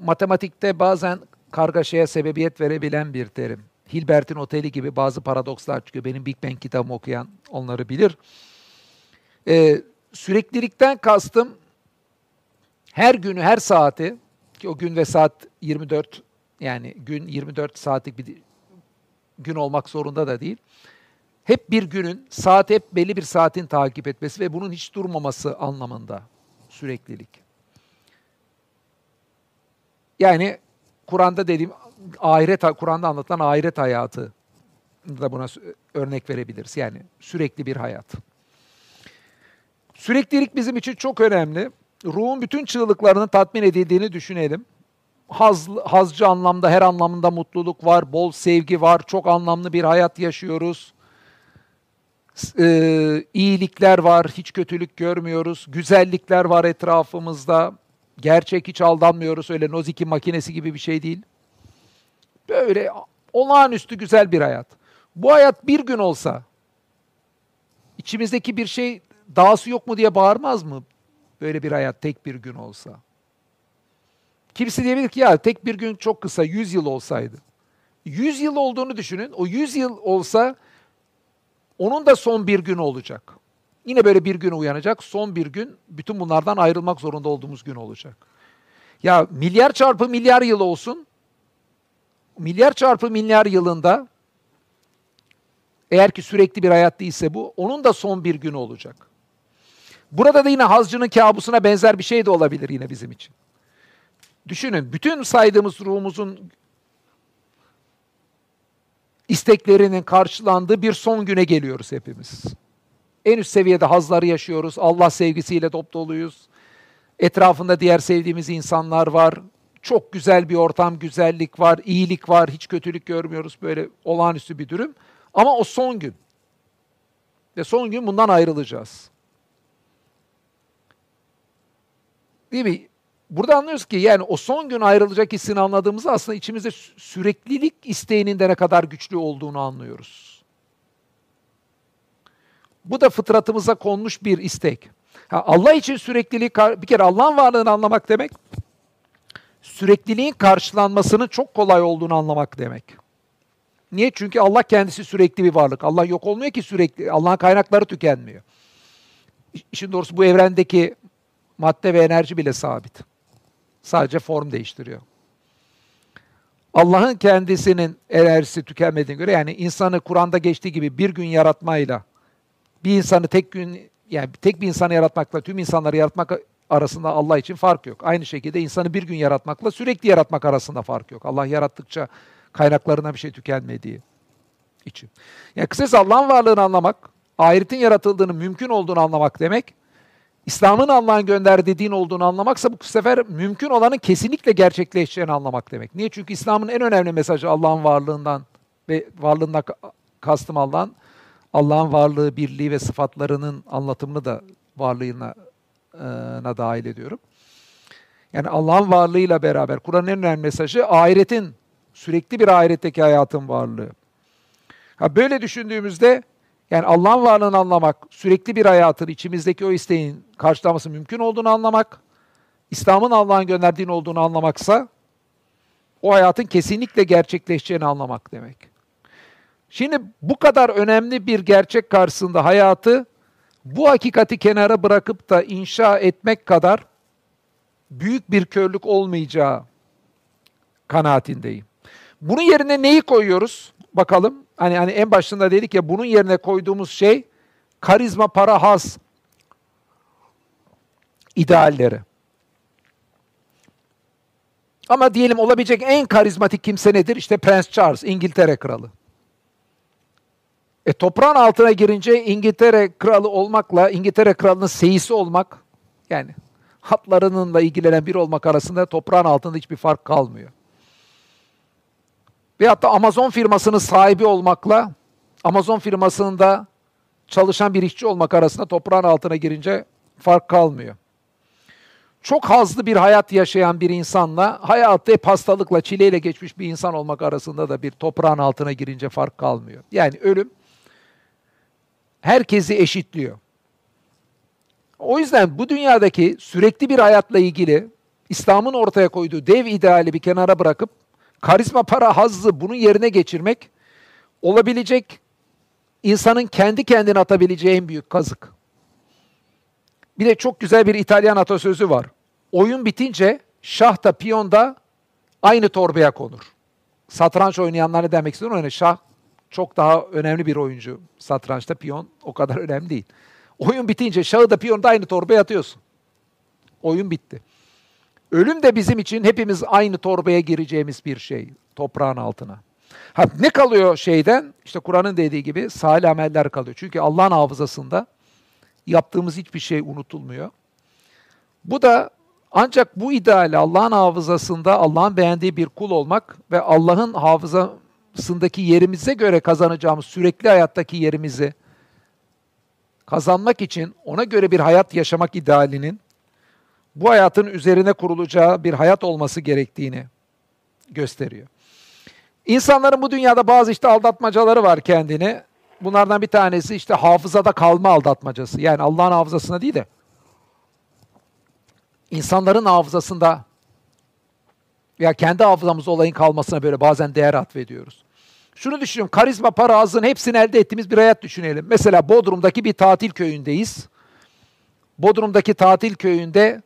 matematikte bazen kargaşaya sebebiyet verebilen bir terim. Hilbert'in oteli gibi bazı paradokslar çıkıyor. Benim Big Bang kitabımı okuyan onları bilir. Ee, süreklilikten kastım her günü, her saati ki o gün ve saat 24 yani gün 24 saatlik bir gün olmak zorunda da değil. Hep bir günün saat hep belli bir saatin takip etmesi ve bunun hiç durmaması anlamında süreklilik. Yani Kur'an'da dediğim ahiret Kur'an'da anlatılan ahiret hayatı da buna örnek verebiliriz. Yani sürekli bir hayat. Süreklilik bizim için çok önemli. Ruhun bütün çığlıklarının tatmin edildiğini düşünelim. Haz, hazcı anlamda, her anlamında mutluluk var, bol sevgi var, çok anlamlı bir hayat yaşıyoruz. Ee, iyilikler var, hiç kötülük görmüyoruz. Güzellikler var etrafımızda. Gerçek hiç aldanmıyoruz. Öyle Noziki makinesi gibi bir şey değil. Böyle olağanüstü güzel bir hayat. Bu hayat bir gün olsa, içimizdeki bir şey dahası yok mu diye bağırmaz mı? Böyle bir hayat tek bir gün olsa. Kimisi diyebilir ki ya tek bir gün çok kısa, yüz yıl olsaydı. Yüz yıl olduğunu düşünün. O yüz yıl olsa onun da son bir gün olacak. Yine böyle bir gün uyanacak. Son bir gün bütün bunlardan ayrılmak zorunda olduğumuz gün olacak. Ya milyar çarpı milyar yıl olsun. Milyar çarpı milyar yılında eğer ki sürekli bir hayat değilse bu, onun da son bir günü olacak. Burada da yine hazcının kabusuna benzer bir şey de olabilir yine bizim için. Düşünün, bütün saydığımız ruhumuzun isteklerinin karşılandığı bir son güne geliyoruz hepimiz. En üst seviyede hazları yaşıyoruz, Allah sevgisiyle dop doluyuz. Etrafında diğer sevdiğimiz insanlar var. Çok güzel bir ortam, güzellik var, iyilik var, hiç kötülük görmüyoruz. Böyle olağanüstü bir durum. Ama o son gün. Ve son gün bundan ayrılacağız. Değil mi? Burada anlıyoruz ki yani o son gün ayrılacak hissini anladığımızda aslında içimizde süreklilik isteğinin de ne kadar güçlü olduğunu anlıyoruz. Bu da fıtratımıza konmuş bir istek. Ha, Allah için süreklilik, bir kere Allah'ın varlığını anlamak demek, sürekliliğin karşılanmasının çok kolay olduğunu anlamak demek. Niye? Çünkü Allah kendisi sürekli bir varlık. Allah yok olmuyor ki sürekli. Allah'ın kaynakları tükenmiyor. İşin doğrusu bu evrendeki madde ve enerji bile sabit. Sadece form değiştiriyor. Allah'ın kendisinin enerjisi tükenmediğine göre yani insanı Kur'an'da geçtiği gibi bir gün yaratmayla bir insanı tek gün yani tek bir insanı yaratmakla tüm insanları yaratmak arasında Allah için fark yok. Aynı şekilde insanı bir gün yaratmakla sürekli yaratmak arasında fark yok. Allah yarattıkça kaynaklarına bir şey tükenmediği için. Yani kısacası Allah'ın varlığını anlamak, ahiretin yaratıldığını mümkün olduğunu anlamak demek, İslam'ın Allah'ın gönderdiği din olduğunu anlamaksa bu sefer mümkün olanın kesinlikle gerçekleşeceğini anlamak demek. Niye? Çünkü İslam'ın en önemli mesajı Allah'ın varlığından ve varlığından kastım Allah'ın Allah'ın varlığı, birliği ve sıfatlarının anlatımını da varlığına e, dahil ediyorum. Yani Allah'ın varlığıyla beraber Kur'an'ın en önemli mesajı ahiretin Sürekli bir ahiretteki hayatın varlığı. Ha böyle düşündüğümüzde yani Allah'ın varlığını anlamak, sürekli bir hayatın içimizdeki o isteğin karşılaması mümkün olduğunu anlamak, İslam'ın Allah'ın gönderdiğini olduğunu anlamaksa o hayatın kesinlikle gerçekleşeceğini anlamak demek. Şimdi bu kadar önemli bir gerçek karşısında hayatı bu hakikati kenara bırakıp da inşa etmek kadar büyük bir körlük olmayacağı kanaatindeyim. Bunun yerine neyi koyuyoruz? Bakalım. Hani hani en başında dedik ya bunun yerine koyduğumuz şey karizma, para, has idealleri. Ama diyelim olabilecek en karizmatik kimse nedir? İşte Prens Charles, İngiltere kralı. E toprağın altına girince İngiltere kralı olmakla İngiltere kralının seyisi olmak yani hatlarınınla ilgilenen bir olmak arasında toprağın altında hiçbir fark kalmıyor. Veyahut da Amazon firmasının sahibi olmakla Amazon firmasında çalışan bir işçi olmak arasında toprağın altına girince fark kalmıyor. Çok hazlı bir hayat yaşayan bir insanla hayatı hep hastalıkla, çileyle geçmiş bir insan olmak arasında da bir toprağın altına girince fark kalmıyor. Yani ölüm herkesi eşitliyor. O yüzden bu dünyadaki sürekli bir hayatla ilgili İslam'ın ortaya koyduğu dev ideali bir kenara bırakıp karizma, para, hazzı bunu yerine geçirmek olabilecek insanın kendi kendine atabileceği en büyük kazık. Bir de çok güzel bir İtalyan atasözü var. Oyun bitince şah da piyon da aynı torbaya konur. Satranç oynayanlar ne demek istiyorum? Yani şah çok daha önemli bir oyuncu. Satrançta piyon o kadar önemli değil. Oyun bitince şahı da piyonu da aynı torbaya atıyorsun. Oyun bitti. Ölüm de bizim için hepimiz aynı torbaya gireceğimiz bir şey. Toprağın altına. Ha, ne kalıyor şeyden? İşte Kur'an'ın dediği gibi salih ameller kalıyor. Çünkü Allah'ın hafızasında yaptığımız hiçbir şey unutulmuyor. Bu da ancak bu ideali Allah'ın hafızasında Allah'ın beğendiği bir kul olmak ve Allah'ın hafızasındaki yerimize göre kazanacağımız sürekli hayattaki yerimizi kazanmak için ona göre bir hayat yaşamak idealinin bu hayatın üzerine kurulacağı bir hayat olması gerektiğini gösteriyor. İnsanların bu dünyada bazı işte aldatmacaları var kendini. Bunlardan bir tanesi işte hafızada kalma aldatmacası. Yani Allah'ın hafızasına değil de insanların hafızasında ya kendi hafızamızda olayın kalmasına böyle bazen değer atfediyoruz. Şunu düşünüyorum, karizma, para, azın hepsini elde ettiğimiz bir hayat düşünelim. Mesela Bodrum'daki bir tatil köyündeyiz. Bodrum'daki tatil köyünde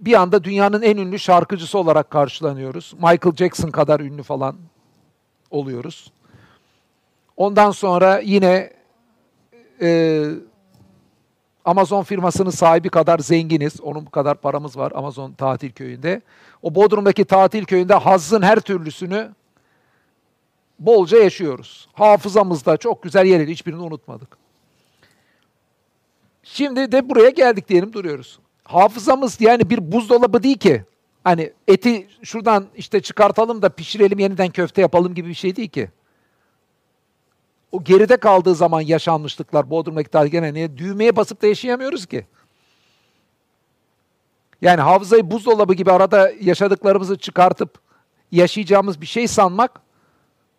bir anda dünyanın en ünlü şarkıcısı olarak karşılanıyoruz. Michael Jackson kadar ünlü falan oluyoruz. Ondan sonra yine e, Amazon firmasının sahibi kadar zenginiz. Onun bu kadar paramız var Amazon tatil köyünde. O Bodrum'daki tatil köyünde hazzın her türlüsünü bolca yaşıyoruz. Hafızamızda çok güzel yer hiçbirini unutmadık. Şimdi de buraya geldik diyelim duruyoruz. Hafızamız yani bir buzdolabı değil ki. Hani eti şuradan işte çıkartalım da pişirelim yeniden köfte yapalım gibi bir şey değil ki. O geride kaldığı zaman yaşanmışlıklar Bodrum'daki tarih gene niye düğmeye basıp da yaşayamıyoruz ki. Yani hafızayı buzdolabı gibi arada yaşadıklarımızı çıkartıp yaşayacağımız bir şey sanmak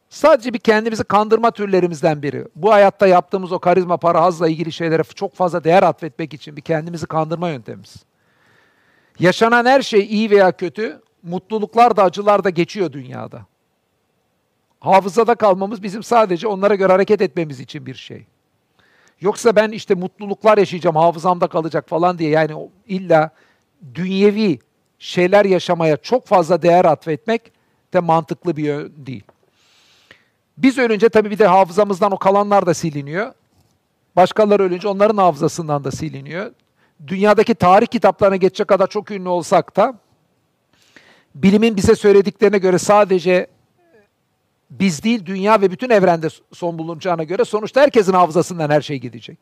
sadece bir kendimizi kandırma türlerimizden biri. Bu hayatta yaptığımız o karizma, para, hazla ilgili şeylere çok fazla değer atfetmek için bir kendimizi kandırma yöntemimiz. Yaşanan her şey iyi veya kötü, mutluluklar da acılar da geçiyor dünyada. Hafızada kalmamız bizim sadece onlara göre hareket etmemiz için bir şey. Yoksa ben işte mutluluklar yaşayacağım, hafızamda kalacak falan diye yani illa dünyevi şeyler yaşamaya çok fazla değer atfetmek de mantıklı bir yön değil. Biz ölünce tabii bir de hafızamızdan o kalanlar da siliniyor. Başkaları ölünce onların hafızasından da siliniyor. Dünyadaki tarih kitaplarına geçecek kadar çok ünlü olsak da bilimin bize söylediklerine göre sadece biz değil dünya ve bütün evrende son bulunacağına göre sonuçta herkesin hafızasından her şey gidecek.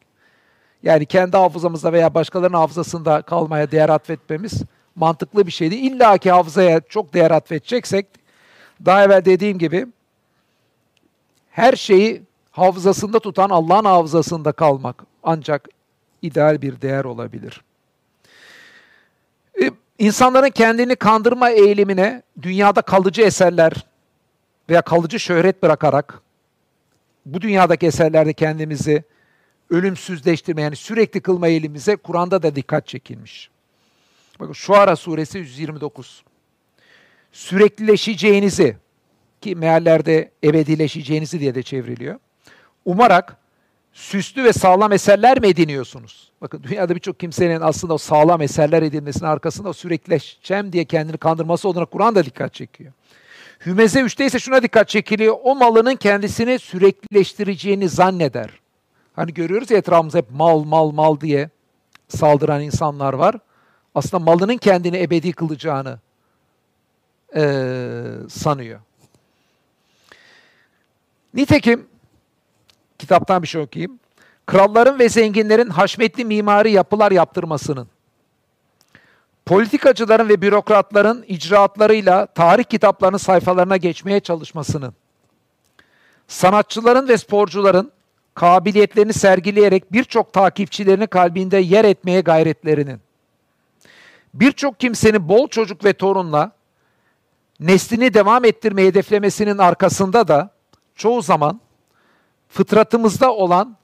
Yani kendi hafızamızda veya başkalarının hafızasında kalmaya değer atfetmemiz mantıklı bir şeydi. İlla ki hafızaya çok değer atfedeceksek daha evvel dediğim gibi her şeyi hafızasında tutan Allah'ın hafızasında kalmak ancak ideal bir değer olabilir. Ee, insanların kendini kandırma eğilimine dünyada kalıcı eserler veya kalıcı şöhret bırakarak bu dünyadaki eserlerde kendimizi ölümsüzleştirme yani sürekli kılma eğilimimize Kur'an'da da dikkat çekilmiş. Bakın Şuara suresi 129. Süreklileşeceğinizi ki meallerde ebedileşeceğinizi diye de çevriliyor. Umarak süslü ve sağlam eserler mi ediniyorsunuz? Bakın dünyada birçok kimsenin aslında o sağlam eserler edinmesinin arkasında o sürekleşeceğim diye kendini kandırması olduğuna Kur'an da dikkat çekiyor. Hümeze 3'te ise şuna dikkat çekiliyor. O malının kendisini süreklileştireceğini zanneder. Hani görüyoruz ya etrafımızda hep mal mal mal diye saldıran insanlar var. Aslında malının kendini ebedi kılacağını e, sanıyor. Nitekim, kitaptan bir şey okuyayım. Kralların ve zenginlerin haşmetli mimari yapılar yaptırmasının, politikacıların ve bürokratların icraatlarıyla tarih kitaplarının sayfalarına geçmeye çalışmasının, sanatçıların ve sporcuların kabiliyetlerini sergileyerek birçok takipçilerini kalbinde yer etmeye gayretlerinin, birçok kimsenin bol çocuk ve torunla neslini devam ettirmeyi hedeflemesinin arkasında da çoğu zaman fıtratımızda olan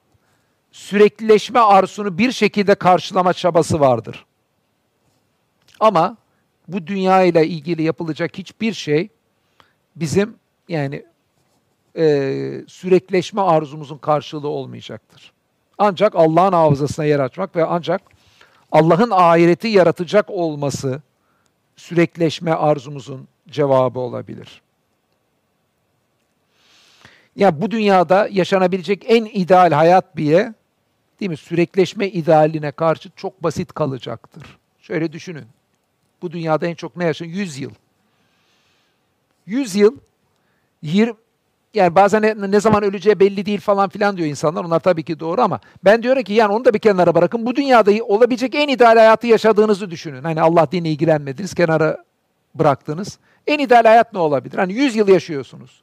süreklileşme arzusunu bir şekilde karşılama çabası vardır. Ama bu dünya ile ilgili yapılacak hiçbir şey bizim yani e, sürekleşme arzumuzun karşılığı olmayacaktır. Ancak Allah'ın hafızasına yer açmak ve ancak Allah'ın ahireti yaratacak olması sürekleşme arzumuzun cevabı olabilir. Ya bu dünyada yaşanabilecek en ideal hayat bile değil mi? Sürekleşme idealine karşı çok basit kalacaktır. Şöyle düşünün. Bu dünyada en çok ne yaşanıyor? 100 yıl. 100 yıl 20 yani bazen ne, ne zaman öleceği belli değil falan filan diyor insanlar. Onlar tabii ki doğru ama ben diyorum ki yani onu da bir kenara bırakın. Bu dünyada olabilecek en ideal hayatı yaşadığınızı düşünün. Hani Allah dini ilgilenmediniz, kenara bıraktınız. En ideal hayat ne olabilir? Hani 100 yıl yaşıyorsunuz.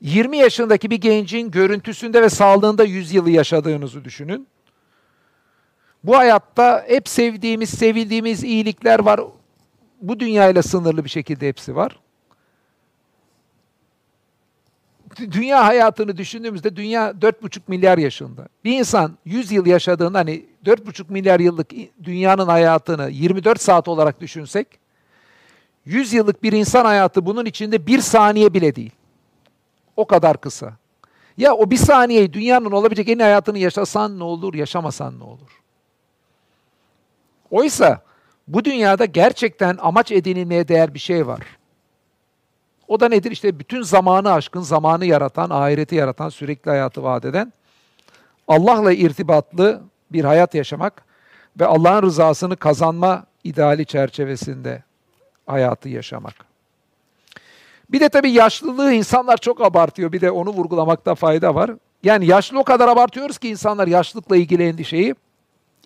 20 yaşındaki bir gencin görüntüsünde ve sağlığında 100 yılı yaşadığınızı düşünün. Bu hayatta hep sevdiğimiz, sevildiğimiz iyilikler var. Bu dünyayla sınırlı bir şekilde hepsi var. Dünya hayatını düşündüğümüzde dünya 4,5 milyar yaşında. Bir insan 100 yıl yaşadığında hani 4,5 milyar yıllık dünyanın hayatını 24 saat olarak düşünsek 100 yıllık bir insan hayatı bunun içinde bir saniye bile değil. O kadar kısa. Ya o bir saniyeyi dünyanın olabilecek en hayatını yaşasan ne olur, yaşamasan ne olur? Oysa bu dünyada gerçekten amaç edinilmeye değer bir şey var. O da nedir? İşte bütün zamanı aşkın, zamanı yaratan, ahireti yaratan, sürekli hayatı vaat eden, Allah'la irtibatlı bir hayat yaşamak ve Allah'ın rızasını kazanma ideali çerçevesinde hayatı yaşamak. Bir de tabii yaşlılığı insanlar çok abartıyor. Bir de onu vurgulamakta fayda var. Yani yaşlı o kadar abartıyoruz ki insanlar yaşlılıkla ilgili endişeyi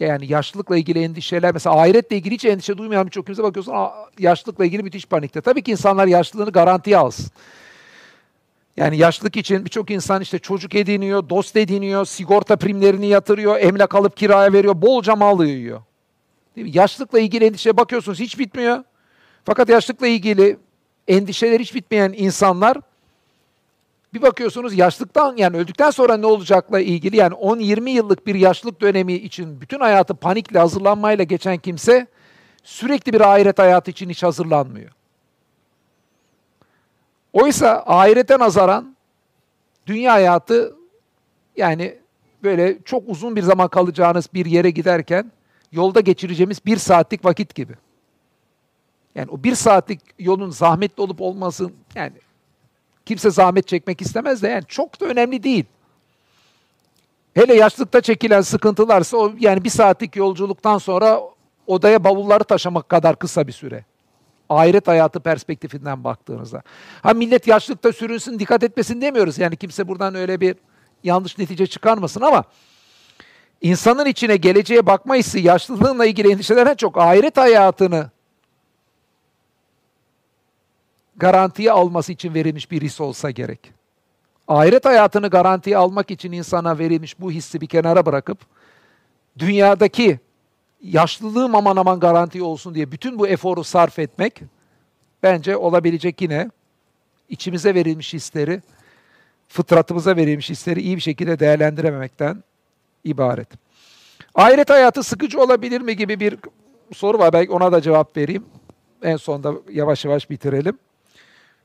yani yaşlılıkla ilgili endişeler, mesela ahiretle ilgili hiç endişe duymayan birçok kimse bakıyorsun yaşlılıkla ilgili müthiş panikte. Tabii ki insanlar yaşlılığını garantiye alsın. Yani yaşlılık için birçok insan işte çocuk ediniyor, dost ediniyor, sigorta primlerini yatırıyor, emlak alıp kiraya veriyor, bolca mal yiyor. Değil mi? Yaşlılıkla ilgili endişe bakıyorsunuz hiç bitmiyor. Fakat yaşlılıkla ilgili endişeler hiç bitmeyen insanlar bir bakıyorsunuz yaşlıktan yani öldükten sonra ne olacakla ilgili yani 10-20 yıllık bir yaşlılık dönemi için bütün hayatı panikle hazırlanmayla geçen kimse sürekli bir ahiret hayatı için hiç hazırlanmıyor. Oysa ahirete nazaran dünya hayatı yani böyle çok uzun bir zaman kalacağınız bir yere giderken yolda geçireceğimiz bir saatlik vakit gibi. Yani o bir saatlik yolun zahmetli olup olmasın yani Kimse zahmet çekmek istemez de yani çok da önemli değil. Hele yaşlıkta çekilen sıkıntılarsa o yani bir saatlik yolculuktan sonra odaya bavulları taşımak kadar kısa bir süre. Ahiret hayatı perspektifinden baktığınızda. Ha millet yaşlıkta sürünsün dikkat etmesin demiyoruz. Yani kimse buradan öyle bir yanlış netice çıkarmasın ama insanın içine geleceğe bakma hissi yaşlılığınla ilgili endişelerden çok ahiret hayatını garantiye alması için verilmiş bir his olsa gerek. Ahiret hayatını garantiye almak için insana verilmiş bu hissi bir kenara bırakıp dünyadaki yaşlılığım aman aman garanti olsun diye bütün bu eforu sarf etmek bence olabilecek yine içimize verilmiş hisleri, fıtratımıza verilmiş hisleri iyi bir şekilde değerlendirememekten ibaret. Ahiret hayatı sıkıcı olabilir mi gibi bir soru var. Belki ona da cevap vereyim. En sonda yavaş yavaş bitirelim.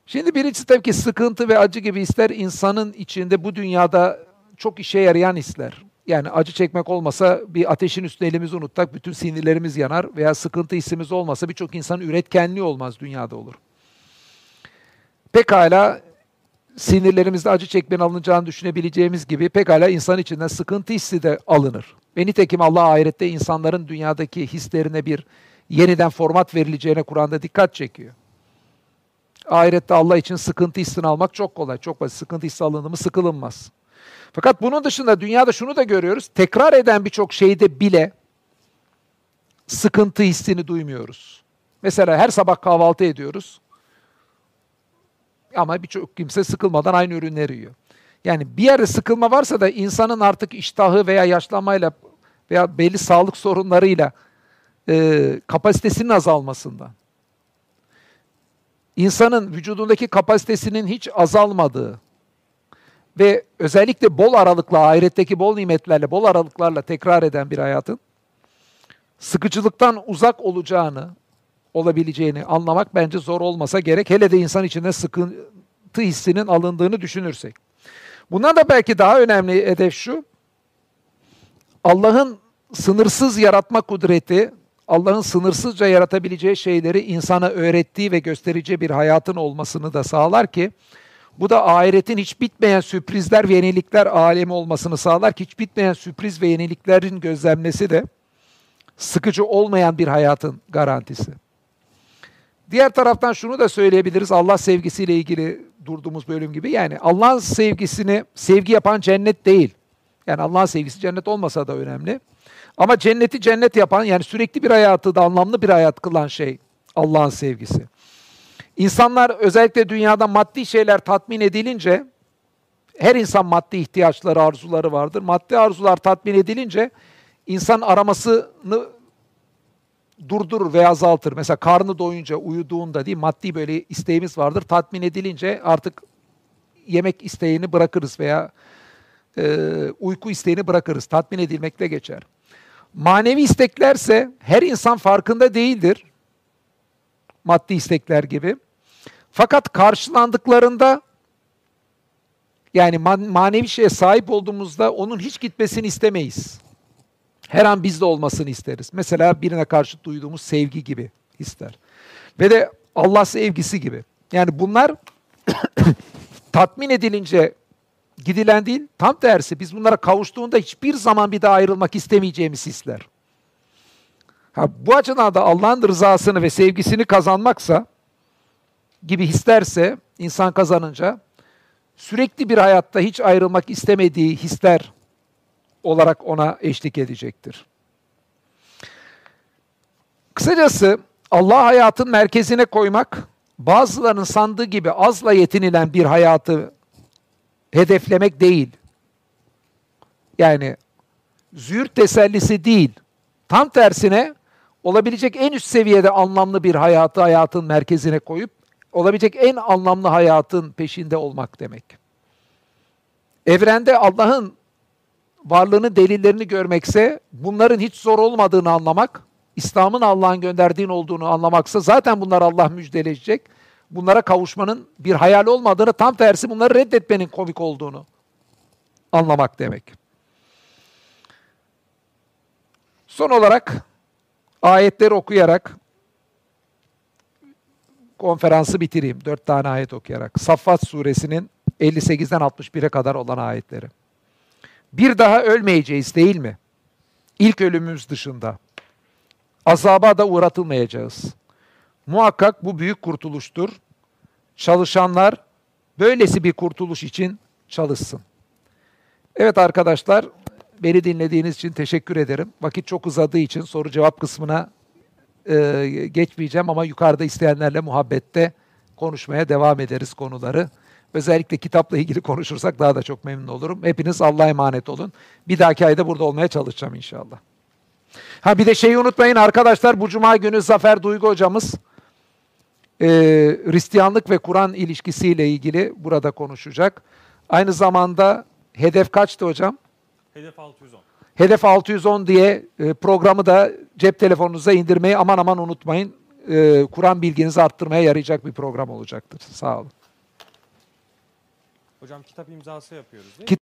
Şimdi birincisi tabii ki sıkıntı ve acı gibi hisler insanın içinde bu dünyada çok işe yarayan hisler. Yani acı çekmek olmasa bir ateşin üstüne elimizi unuttak, bütün sinirlerimiz yanar veya sıkıntı hissimiz olmasa birçok insanın üretkenliği olmaz dünyada olur. Pekala sinirlerimizde acı çekmenin alınacağını düşünebileceğimiz gibi pekala insan içinden sıkıntı hissi de alınır. Ve nitekim Allah ahirette insanların dünyadaki hislerine bir yeniden format verileceğine Kur'an'da dikkat çekiyor. Ahirette Allah için sıkıntı hissini almak çok kolay. Çok basit. Sıkıntı hissi alındı mı sıkılınmaz. Fakat bunun dışında dünyada şunu da görüyoruz. Tekrar eden birçok şeyde bile sıkıntı hissini duymuyoruz. Mesela her sabah kahvaltı ediyoruz. Ama birçok kimse sıkılmadan aynı ürünleri yiyor. Yani bir yerde sıkılma varsa da insanın artık iştahı veya yaşlanmayla veya belli sağlık sorunlarıyla e, kapasitesinin azalmasından insanın vücudundaki kapasitesinin hiç azalmadığı ve özellikle bol aralıkla, ahiretteki bol nimetlerle, bol aralıklarla tekrar eden bir hayatın sıkıcılıktan uzak olacağını, olabileceğini anlamak bence zor olmasa gerek. Hele de insan içinde sıkıntı hissinin alındığını düşünürsek. Bundan da belki daha önemli hedef şu, Allah'ın sınırsız yaratma kudreti, Allah'ın sınırsızca yaratabileceği şeyleri insana öğrettiği ve göstereceği bir hayatın olmasını da sağlar ki bu da ahiretin hiç bitmeyen sürprizler ve yenilikler alemi olmasını sağlar ki hiç bitmeyen sürpriz ve yeniliklerin gözlenmesi de sıkıcı olmayan bir hayatın garantisi. Diğer taraftan şunu da söyleyebiliriz Allah sevgisiyle ilgili durduğumuz bölüm gibi. Yani Allah'ın sevgisini sevgi yapan cennet değil. Yani Allah'ın sevgisi cennet olmasa da önemli. Ama cenneti cennet yapan yani sürekli bir hayatı da anlamlı bir hayat kılan şey Allah'ın sevgisi. İnsanlar özellikle dünyada maddi şeyler tatmin edilince her insan maddi ihtiyaçları, arzuları vardır. Maddi arzular tatmin edilince insan aramasını durdurur veya azaltır. Mesela karnı doyunca, uyuduğunda değil maddi böyle isteğimiz vardır. Tatmin edilince artık yemek isteğini bırakırız veya e, uyku isteğini bırakırız. Tatmin edilmekle geçer. Manevi isteklerse her insan farkında değildir. Maddi istekler gibi. Fakat karşılandıklarında yani man manevi şeye sahip olduğumuzda onun hiç gitmesini istemeyiz. Her an bizde olmasını isteriz. Mesela birine karşı duyduğumuz sevgi gibi ister. Ve de Allah sevgisi gibi. Yani bunlar [COUGHS] tatmin edilince gidilen değil, tam tersi biz bunlara kavuştuğunda hiçbir zaman bir daha ayrılmak istemeyeceğimiz hisler. Ha, bu açıdan da Allah'ın rızasını ve sevgisini kazanmaksa gibi hislerse insan kazanınca sürekli bir hayatta hiç ayrılmak istemediği hisler olarak ona eşlik edecektir. Kısacası Allah hayatın merkezine koymak, bazılarının sandığı gibi azla yetinilen bir hayatı hedeflemek değil. Yani züğürt tesellisi değil. Tam tersine olabilecek en üst seviyede anlamlı bir hayatı hayatın merkezine koyup olabilecek en anlamlı hayatın peşinde olmak demek. Evrende Allah'ın varlığının delillerini görmekse, bunların hiç zor olmadığını anlamak, İslam'ın Allah'ın gönderdiğin olduğunu anlamaksa zaten bunlar Allah müjdeleyecek. Bunlara kavuşmanın bir hayal olmadığını, tam tersi bunları reddetmenin komik olduğunu anlamak demek. Son olarak ayetleri okuyarak konferansı bitireyim. Dört tane ayet okuyarak. Saffat suresinin 58'den 61'e kadar olan ayetleri. Bir daha ölmeyeceğiz değil mi? İlk ölümümüz dışında. Azaba da uğratılmayacağız. Muhakkak bu büyük kurtuluştur. Çalışanlar böylesi bir kurtuluş için çalışsın. Evet arkadaşlar, beni dinlediğiniz için teşekkür ederim. Vakit çok uzadığı için soru cevap kısmına e, geçmeyeceğim ama yukarıda isteyenlerle muhabbette konuşmaya devam ederiz konuları. Özellikle kitapla ilgili konuşursak daha da çok memnun olurum. Hepiniz Allah'a emanet olun. Bir dahaki ayda burada olmaya çalışacağım inşallah. Ha bir de şeyi unutmayın arkadaşlar bu cuma günü Zafer Duygu hocamız e, Hristiyanlık ve Kur'an ilişkisiyle ilgili burada konuşacak. Aynı zamanda hedef kaçtı hocam? Hedef 610. Hedef 610 diye e, programı da cep telefonunuza indirmeyi aman aman unutmayın. E, Kur'an bilginizi arttırmaya yarayacak bir program olacaktır. Sağ olun. Hocam kitap imzası yapıyoruz değil mi? Kit-